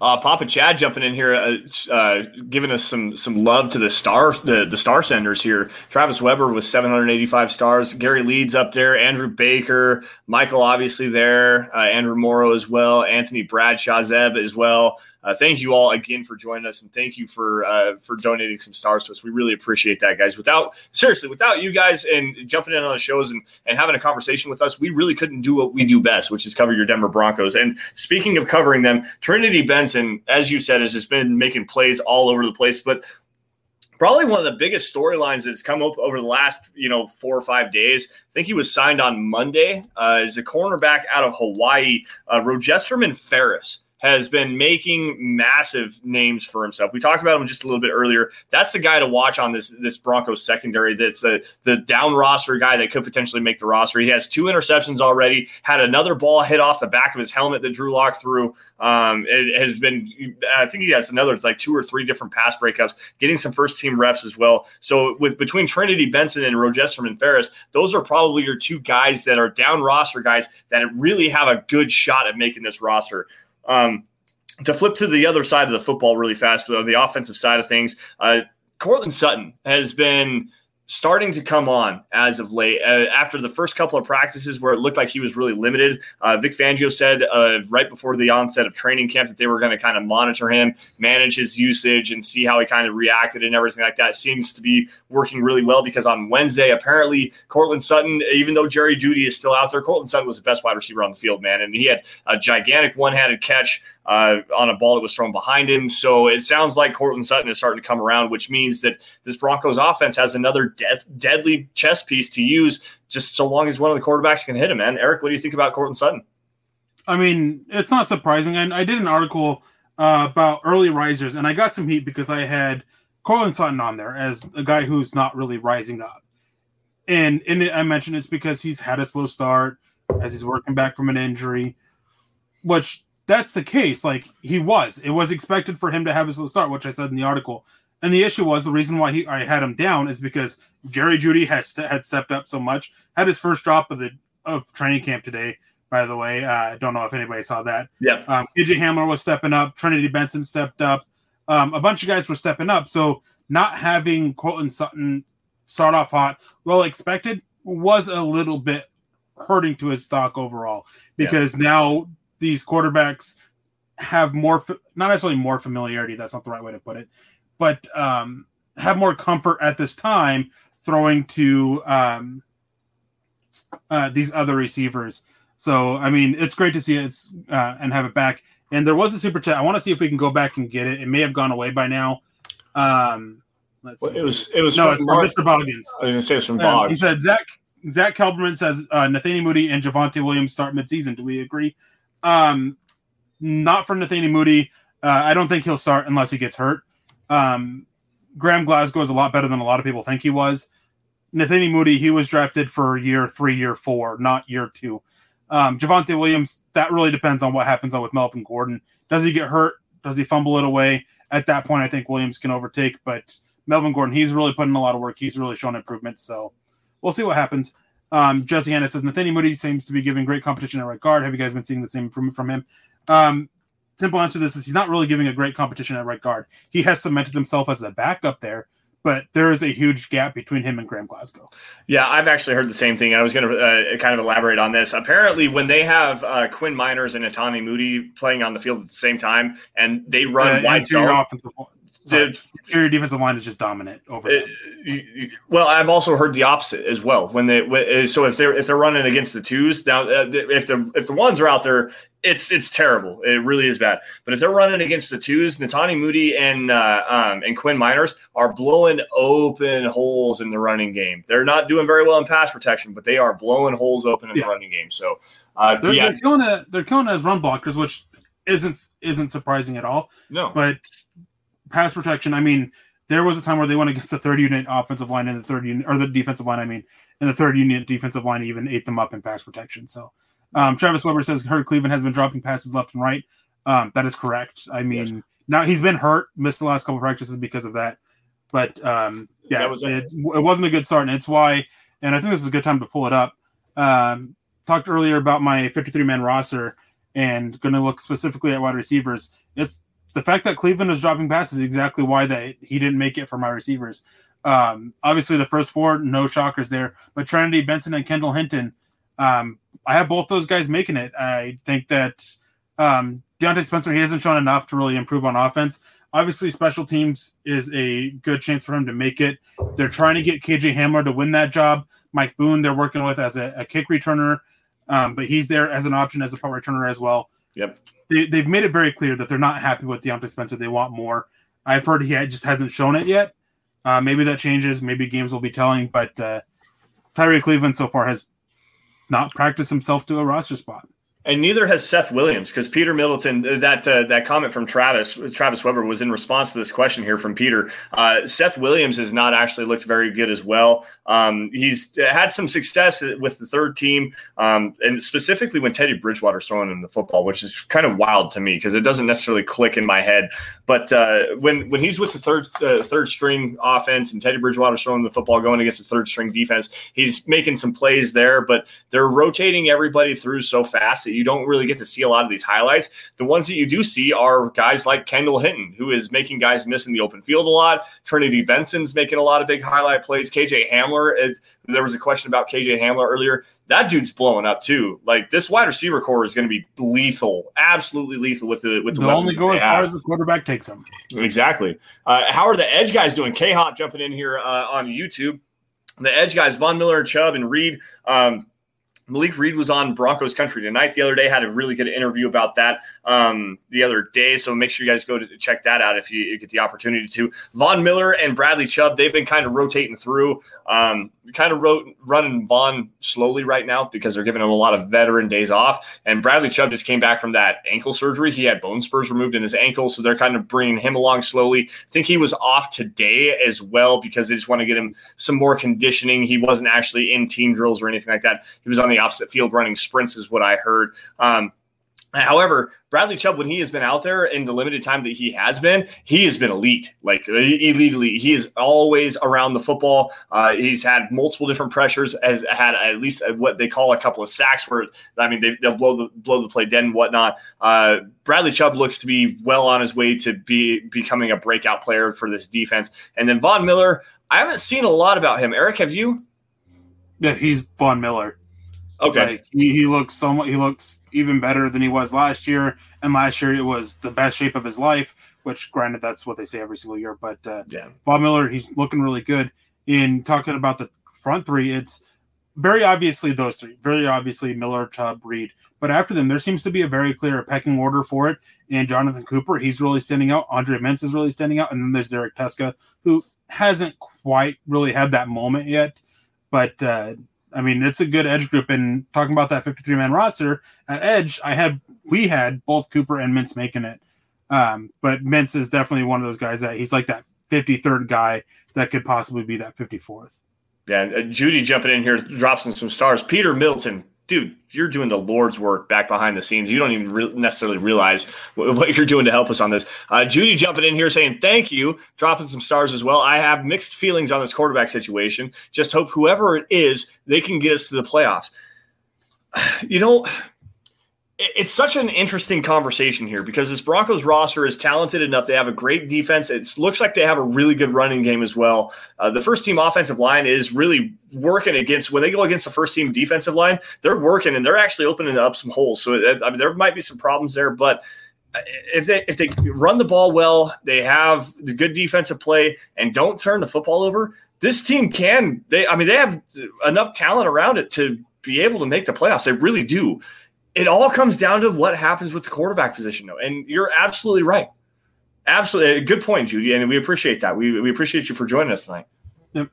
Uh, Papa Chad jumping in here, uh, uh, giving us some some love to the star the, the star senders here. Travis Weber with 785 stars. Gary Leeds up there. Andrew Baker, Michael obviously there. Uh, Andrew Morrow as well. Anthony Bradshaw Zeb as well. Uh, thank you all again for joining us, and thank you for uh, for donating some stars to us. We really appreciate that, guys. Without seriously, without you guys and jumping in on the shows and, and having a conversation with us, we really couldn't do what we do best, which is cover your Denver Broncos. And speaking of covering them, Trinity Benson, as you said, has just been making plays all over the place. But probably one of the biggest storylines that's come up over the last you know four or five days. I think he was signed on Monday. Uh, is a cornerback out of Hawaii, uh, Rojesterman Farris has been making massive names for himself. We talked about him just a little bit earlier. That's the guy to watch on this this Broncos secondary. That's the the down roster guy that could potentially make the roster. He has two interceptions already. Had another ball hit off the back of his helmet that Drew Lock threw. Um, it has been. I think he has another. It's like two or three different pass breakups. Getting some first team reps as well. So with between Trinity Benson and Rojesterman Farris, those are probably your two guys that are down roster guys that really have a good shot at making this roster. Um, to flip to the other side of the football really fast, the offensive side of things, uh, Courtland Sutton has been starting to come on as of late. Uh, after the first couple of practices where it looked like he was really limited, uh, Vic Fangio said uh, right before the onset of training camp that they were going to kind of monitor him, manage his usage, and see how he kind of reacted and everything like that. Seems to be working really well because on Wednesday, apparently, Courtland Sutton, even though Jerry Jeudy is still out there, Courtland Sutton was the best wide receiver on the field, man. And he had a gigantic one handed catch uh, on a ball that was thrown behind him. So it sounds like Courtland Sutton is starting to come around, which means that this Broncos offense has another death, deadly chess piece to use just so long as one of the quarterbacks can hit him, man. Erick, what do you think about Courtland Sutton? I mean, it's not surprising. I, I did an article uh, about early risers, and I got some heat because I had Courtland Sutton on there as a guy who's not really rising up. And in it, I mentioned it's because he's had a slow start as he's working back from an injury, which that's the case. Like he was, it was expected for him to have his slow start, which I said in the article. And the issue was the reason why he I had him down is because Jerry Jeudy has had stepped up so much. Had his first drop of the of training camp today. By the way, uh, I don't know if anybody saw that. Yeah. Um, KJ Hamler was stepping up. Trinity Benson stepped up. Um, a bunch of guys were stepping up. So not having Courtland Sutton start off hot, well expected, was a little bit hurting to his stock overall because yeah. now these quarterbacks have more, not necessarily more familiarity. That's not the right way to put it, but um, have more comfort at this time throwing to um, uh, these other receivers. So, I mean, it's great to see it uh, and have it back. And there was a super chat. I want to see if we can go back and get it. It may have gone away by now. Um, let's well, it was it was no, from it's from Mr. Boggins. I was going to say it's from Boggs. Um, he said Zach Zach Kelberman says uh, Netane Muti and Javonte Williams start midseason. Do we agree? Um, not from Netane Muti. Uh, I don't think he'll start unless he gets hurt. Um, Graham Glasgow is a lot better than a lot of people think he was. Netane Muti, he was drafted for year three, year four, not year two. Um, Javonte Williams, that really depends on what happens on with Melvin Gordon. Does he get hurt? Does he fumble it away? At that point, I think Williams can overtake. But Melvin Gordon, he's really putting a lot of work. He's really shown improvement. So we'll see what happens. Um, Jesse Hanna says Netane Muti seems to be giving great competition at right guard. Have you guys been seeing the same improvement from him? Um, simple answer to this is he's not really giving a great competition at right guard. He has cemented himself as a backup there, but there is a huge gap between him and Graham Glasgow. Yeah, I've actually heard the same thing. I was going to uh, kind of elaborate on this. Apparently, when they have uh, Quinn Meinerz and Netane Muti playing on the field at the same time, and they run uh, wide zone, the interior defensive line is just dominant over it, well, I've also heard the opposite as well. When they uh, so if they're if they're running against the twos now, uh, if the if the ones are out there, it's it's terrible. It really is bad. But if they're running against the twos, Netane Muti and uh, um, and Quinn Meinerz are blowing open holes in the running game. They're not doing very well in pass protection, but they are blowing holes open in yeah. the running game. So uh, they're, yeah. they're killing it. They're killing it as run blockers, which isn't isn't surprising at all. No, but pass protection. I mean, there was a time where they went against the third unit offensive line and the third unit or the defensive line. I mean, and the third unit defensive line even ate them up in pass protection. So, um, Travis Weber says Hurt Cleveland has been dropping passes left and right. Um, that is correct. I mean, yes. now he's been hurt, missed the last couple practices because of that. But um, yeah, was it, it, wasn't a good start, and it's why. And I think this is a good time to pull it up. Um, talked earlier about my 53 man roster and going to look specifically at wide receivers. It's the fact that Cleveland is dropping passes is exactly why that he didn't make it for my receivers. Um, obviously, the first four, no shockers there, but Trinity Benson and Kendall Hinton, um, I have both those guys making it. I think that um, Diontae Spencer, he hasn't shown enough to really improve on offense. Obviously, special teams is a good chance for him to make it. They're trying to get KJ Hamler to win that job. Mike Boone, they're working with as a, a kick returner, um, but he's there as an option as a punt returner as well. Yep. They, they've made it very clear that they're not happy with Diontae Spencer. They want more. I've heard he just hasn't shown it yet. Uh, maybe that changes. Maybe games will be telling. But uh, Tyree Cleveland so far has not practiced himself to a roster spot and neither has Seth Williams because Peter Middleton. Uh, that uh, that comment from Travis Travis Weber was in response to this question here from Peter. Uh, Seth Williams has not actually looked very good as well. Um, he's had some success with the third team, um, and specifically when Teddy Bridgewater's throwing in the football, which is kind of wild to me because it doesn't necessarily click in my head. But uh, when when he's with the third uh, third string offense and Teddy Bridgewater's throwing the football going against the third string defense, he's making some plays there. But they're rotating everybody through so fast that you don't really get to see a lot of these highlights. The ones that you do see are guys like Kendall Hinton, who is making guys miss in the open field a lot. Trinity Benson's making a lot of big highlight plays. KJ Hamler, it, there was a question about KJ Hamler earlier. That dude's blowing up too. Like this wide receiver corps is going to be lethal, absolutely lethal with the with the. They'll only go as far as the quarterback takes them. Exactly. Uh, how are the edge guys doing? K Hop jumping in here uh, on YouTube. The edge guys, Von Miller and Chubb and Reed. Um, Malik Reed was on Broncos Country tonight the other day. Had a really good interview about that um, the other day. So make sure you guys go to check that out if you, you, get the opportunity to. Von Miller and Bradley Chubb, they've been kind of rotating through. Um, kind of running Von slowly right now because they're giving him a lot of veteran days off. And Bradley Chubb just came back from that ankle surgery. He had bone spurs removed in his ankle, so they're kind of bringing him along slowly. I think he was off today as well because they just want to get him some more conditioning. He wasn't actually in team drills or anything like that. He was on the opposite field running sprints, is what I heard. Um, However, Bradley Chubb, when he has been out there in the limited time that he has been, he has been elite, like elite. He is always around the football. Uh, he's had multiple different pressures, has had at least what they call a couple of sacks where, I mean, they, will blow the blow the play dead and whatnot. Uh, Bradley Chubb looks to be well on his way to be becoming a breakout player for this defense. And then Von Miller, I haven't seen a lot about him. Erick, have you? Yeah, he's Von Miller. Okay. Like, he, he looks somewhat he looks even better than he was last year. And last year it was the best shape of his life, which granted that's what they say every single year. But uh yeah, Von Miller, he's looking really good. In talking about the front three, it's very obviously those three. Very obviously Miller, Chubb, Reed. But after them, there seems to be a very clear pecking order for it. And Jonathon Cooper, he's really standing out. Andre Mintze is really standing out. And then there's Derek Tuszka, who hasn't quite really had that moment yet. But uh, I mean, it's a good edge group. And talking about that 53 man roster at edge, I had we had both Cooper and Mintze making it. Um, but Mintze is definitely one of those guys that he's like that 53rd guy that could possibly be that 54th. Yeah, uh, Judy jumping in here drops in some stars. Peter Middleton dude, you're doing the Lord's work back behind the scenes. You don't even re- necessarily realize what, what, you're doing to help us on this. Uh, Judy jumping in here saying thank you, dropping some stars as well. I have mixed feelings on this quarterback situation. Just hope whoever it is, they can get us to the playoffs. [sighs] You know, it's such an interesting conversation here because this Broncos roster is talented enough. They have a great defense. It looks like they have a really good running game as well. Uh, the first team offensive line is really working against when they go against the first team defensive line. They're working and they're actually opening up some holes. So it, I mean, there might be some problems there, but uh, if they if they run the ball well, they have the good defensive play and don't turn the football over. This team can. They I mean they have enough talent around it to be able to make the playoffs. They really do it all comes down to what happens with the quarterback position, though. And you're absolutely right. Absolutely. Good point, Judy. And we appreciate that. We, we appreciate you for joining us tonight. Yep.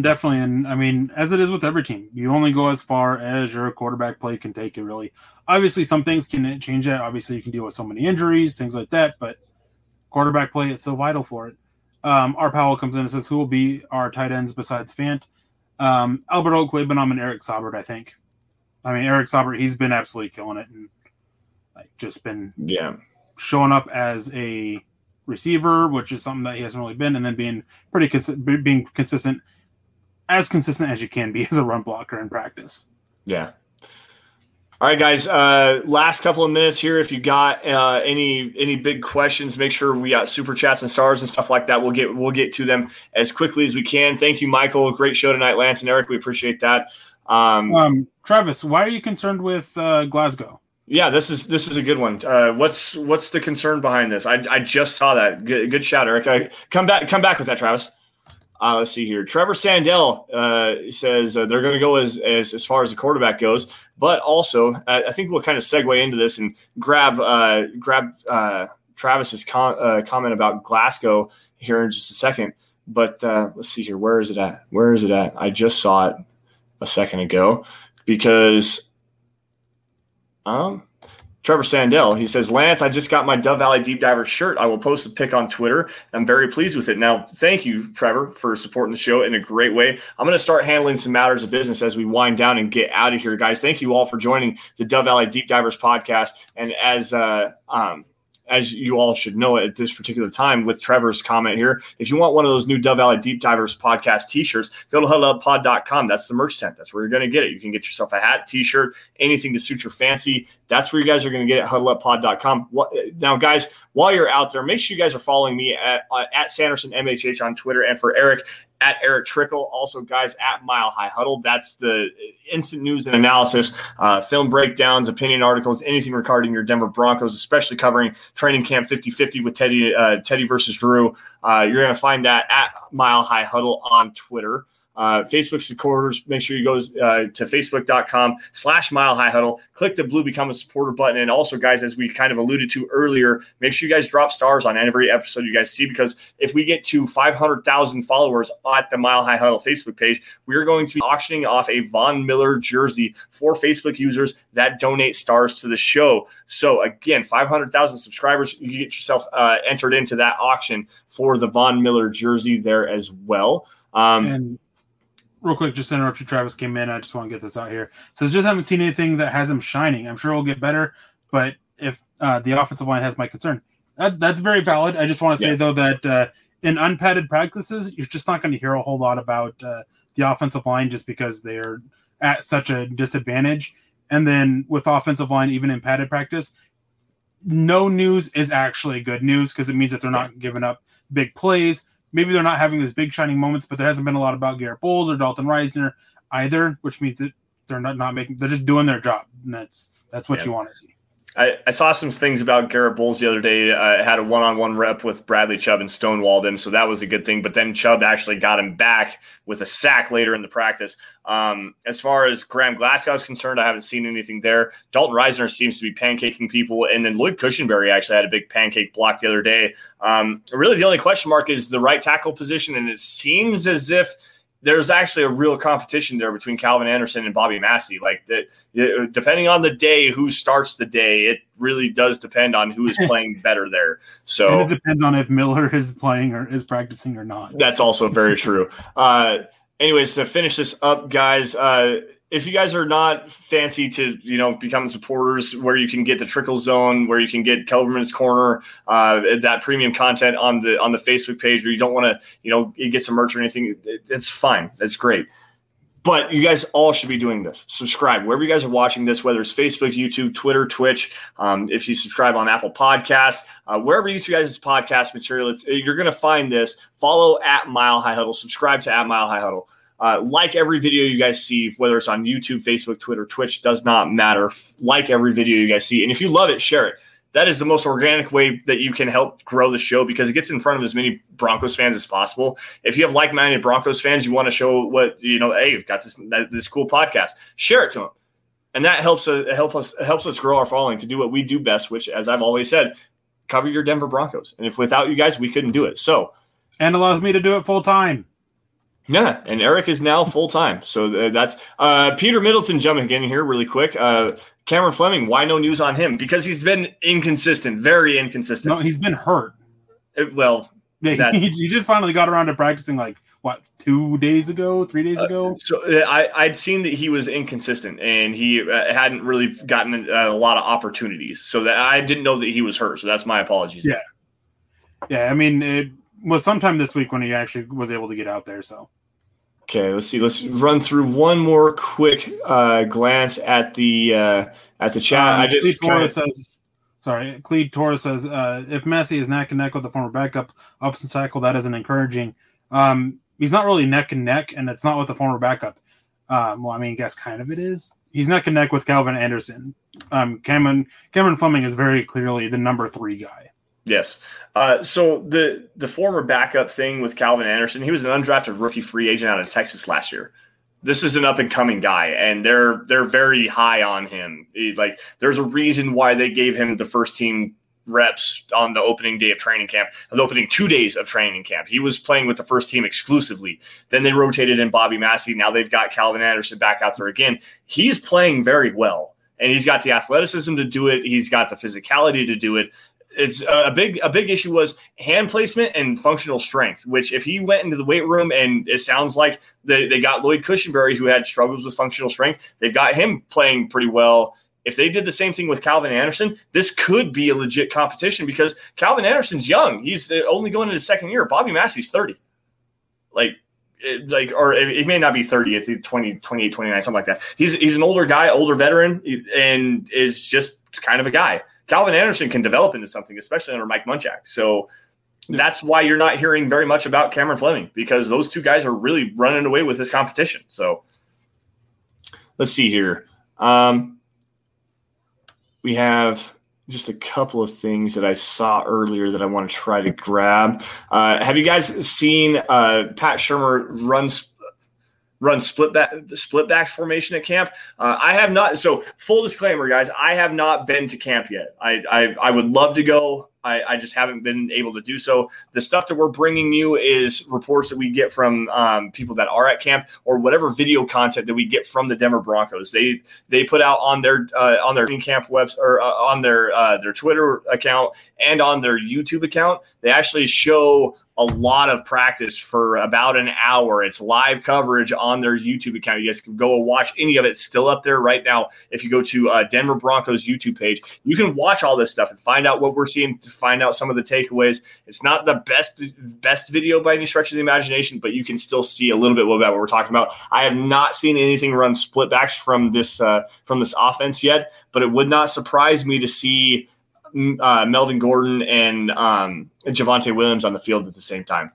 Definitely. And I mean, as it is with every team, you only go as far as your quarterback play can take it, really. Obviously, some things can change that. Obviously, you can deal with so many injuries, things like that. But quarterback play, it's so vital for it. Um, our Powell comes in and says, Who will be our tight ends besides Fant? Um, Albert Okwuegbunam and Eric Saubert, I think. I mean, Eric Saubert, he's been absolutely killing it and like just been yeah showing up as a receiver, which is something that he hasn't really been, and then being pretty being consistent, as consistent as you can be [laughs] as a run blocker in practice. Yeah. All right, guys. Uh, last couple of minutes here. If you got uh, any any big questions, make sure we got super chats and stars and stuff like that. We'll get we'll get to them as quickly as we can. Thank you, Michael. Great show tonight, Lance and Erick. We appreciate that. Um, um, Travis, why are you concerned with uh, Glasgow? Yeah, this is this is a good one. Uh, what's what's the concern behind this? I, I just saw that. Good, good shout, Erick. I, come back come back with that, Travis. Uh, let's see here. Trevor Sandell uh, says uh, they're going to go as, as as far as the quarterback goes, but also I think we'll kind of segue into this and grab uh, grab uh, Travis's com- uh, comment about Glasgow here in just a second. But let's see here. Where is it at? Where is it at? I just saw it a second ago because um Trevor Sandell. He says, Lance, I just got my Dove Valley Deep Diver shirt. I will post a pic on Twitter. I'm very pleased with it. Now, thank you, Trevor, for supporting the show in a great way. I'm going to start handling some matters of business as we wind down and get out of here, guys. Thank you all for joining the Dove Valley Deep Divers podcast. And as uh, um, as you all should know at this particular time with Trevor's comment here. If you want one of those new Dove Valley Deep Divers podcast t-shirts, go to huddleuppod.com. That's the merch tent. That's where you're going to get it. You can get yourself a hat, t-shirt, anything to suit your fancy. That's where you guys are going to get it, huddleuppod.com. Now, guys, while you're out there, make sure you guys are following me at, uh, at Sanderson MHH on Twitter and for Erick at Erick Trickel. Also, guys, at Mile High Huddle. That's the instant news and analysis, uh, film breakdowns, opinion articles, anything regarding your Denver Broncos, especially covering training camp 50 50 with Teddy, uh, Teddy versus Drew. Uh, you're going to find that at Mile High Huddle on Twitter. Uh, Facebook supporters, make sure you go uh, to facebook.com slash mile high huddle. Click the blue become a supporter button. And also, guys, as we kind of alluded to earlier, make sure you guys drop stars on every episode you guys see because if we get to 500,000 followers at the Mile High Huddle Facebook page, we're going to be auctioning off a Von Miller jersey for Facebook users that donate stars to the show. So, again, 500,000 subscribers, you get yourself uh, entered into that auction for the Von Miller jersey there as well. Um, and real quick, just to interrupt you, Travis came in. I just want to get this out here. Says just haven't seen anything that has him shining. I'm sure he'll get better, but if uh, the offensive line has my concern, that, that's very valid. I just want to say yeah. though that uh, in unpadded practices, you're just not going to hear a whole lot about uh, the offensive line just because they're at such a disadvantage. And then with offensive line, even in padded practice, no news is actually good news because it means that they're not giving up big plays maybe they're not having these big shining moments, but there hasn't been a lot about Garett Bolles or Dalton Risner either, which means that they're not, not making they're just doing their job. And that's that's what yeah. you want to see. I, I, saw some things about Garett Bolles the other day. I had a one-on-one rep with Bradley Chubb and stonewalled him, so that was a good thing. But then Chubb actually got him back with a sack later in the practice. Um, as far as Graham Glasgow is concerned, I haven't seen anything there. Dalton Risner seems to be pancaking people, and then Lloyd Cushenberry actually had a big pancake block the other day. Um, really, the only question mark is the right tackle position, and it seems as if – there's actually a real competition there between Calvin Anderson and Bobby Massie. Like the, depending on the day, who starts the day, it really does depend on who is [laughs] playing better there. So and it depends on if Miller is playing or is practicing or not. That's also very true. Uh, anyways, to finish this up, guys, uh, if you guys are not fancy to you know become supporters where you can get the trickle zone where you can get kelberman's corner uh, that premium content on the on the facebook page or you don't want to you know get some merch or anything it's fine. That's great. But you guys all should be doing this. Subscribe. Wherever you guys are watching this whether it's facebook youtube twitter twitch um, if you subscribe on apple podcasts uh, wherever you guys podcast material you're going to find this. Follow at mile high huddle. Subscribe to at mile high huddle uh, like every video you guys see, whether it's on YouTube, Facebook, Twitter, Twitch, does not matter. Like every video you guys see. And if you love it, share it. That is the most organic way that you can help grow the show because it gets in front of as many Broncos fans as possible. If you have like-minded Broncos fans, you want to show what you know. Hey, you've got this this cool podcast. Share it to them, and that helps uh, help us helps us grow our following to do what we do best, which, as I've always said, cover your Denver Broncos. And if without you guys, we couldn't do it. So, and allows me to do it full time. Yeah, and Erick is now full time. So uh, that's uh, Peter Middleton jumping in here really quick. Uh, Cameron Fleming, why no news on him? Because he's been inconsistent, very inconsistent. No, he's been hurt. It, well, yeah, [laughs] he, he, just finally got around to practicing like what two days ago, three days uh, ago. so uh, I I'd seen that he was inconsistent and he uh, hadn't really gotten a, a lot of opportunities. So that I didn't know that he was hurt. So that's my apologies. Yeah, yeah. I mean, it, was sometime this week when he actually was able to get out there. So. Okay, let's see. Let's run through one more quick uh, glance at the uh, at the chat. Um, I just kinda... says, sorry, Clede Torres says uh, if Massie is neck and neck with the former backup offensive tackle, that isn't encouraging. Um, he's not really neck and neck, and it's not with the former backup. Um, well, I mean, I guess kind of it is. He's neck and neck with Calvin Anderson. Um, Cameron Cameron Fleming is very clearly the number three guy. Yes. Uh, so the the former backup thing with Calvin Anderson, he was an undrafted rookie free agent out of Texas last year. This is an up and coming guy, and they're they're very high on him. He, like, there's a reason why they gave him the first team reps on the opening day of training camp, the opening two days of training camp. He was playing with the first team exclusively. Then they rotated in Bobby Massie. Now they've got Calvin Anderson back out there again. He's playing very well, and he's got the athleticism to do it. He's got the physicality to do it it's a big a big issue was hand placement and functional strength. Which if he went into the weight room and it sounds like they, they got Lloyd Cushenberry who had struggles with functional strength, they've got him playing pretty well. If they did the same thing with Calvin Anderson, this could be a legit competition because Calvin Anderson's young. He's uh, only going into his second year. Bobby Massie's 30. Like, like, or it may not be 30, it's 20, 28, 29, something like that. He's, he's an older guy, older veteran, and is just kind of a guy. Calvin Anderson can develop into something, especially under Mike Munchak. So that's why you're not hearing very much about Cameron Fleming because those two guys are really running away with this competition. So let's see here. Um, we have just a couple of things that I saw earlier that I want to try to grab. Uh, have you guys seen uh, Pat Shurmur runs run split back split backs formation at camp. Uh, I have not. So full disclaimer, guys, I have not been to camp yet. I I, I would love to go. I, I, just haven't been able to do so. The stuff that we're bringing you is reports that we get from um, people that are at camp, or whatever video content that we get from the Denver Broncos. They they put out on their uh, on their camp webs or uh, on their uh, their Twitter account and on their YouTube account. They actually show a lot of practice for about an hour. It's live coverage on their YouTube account. You guys can go watch any of it. It's still up there right now. If you go to uh, Denver Broncos YouTube page, you can watch all this stuff and find out what we're seeing. To find out some of the takeaways. It's not the best best video by any stretch of the imagination, but you can still see a little bit about what we're talking about. I have not seen anything run split backs from this uh, from this offense yet, but it would not surprise me to see uh, Melvin Gordon and um, Javonte Williams on the field at the same time.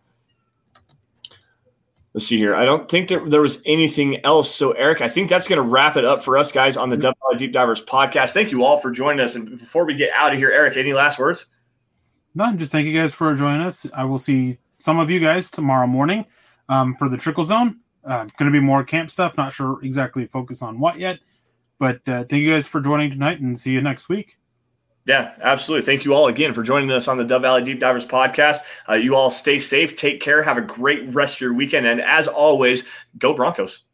Let's see here. I don't think that there was anything else. So, Erick, I think that's going to wrap it up for us guys on the Dove Deep Divers podcast. Thank you all for joining us. And before we get out of here, Erick, any last words? No, just thank you guys for joining us. I will see some of you guys tomorrow morning um, for the Trickel Zone. Uh, going to be more camp stuff. Not sure exactly focus on what yet, but uh, thank you guys for joining tonight, and see you next week. Yeah, absolutely. Thank you all again for joining us on the Dove Valley Deep Divers podcast. Uh, you all stay safe, take care, have a great rest of your weekend, and as always, go Broncos.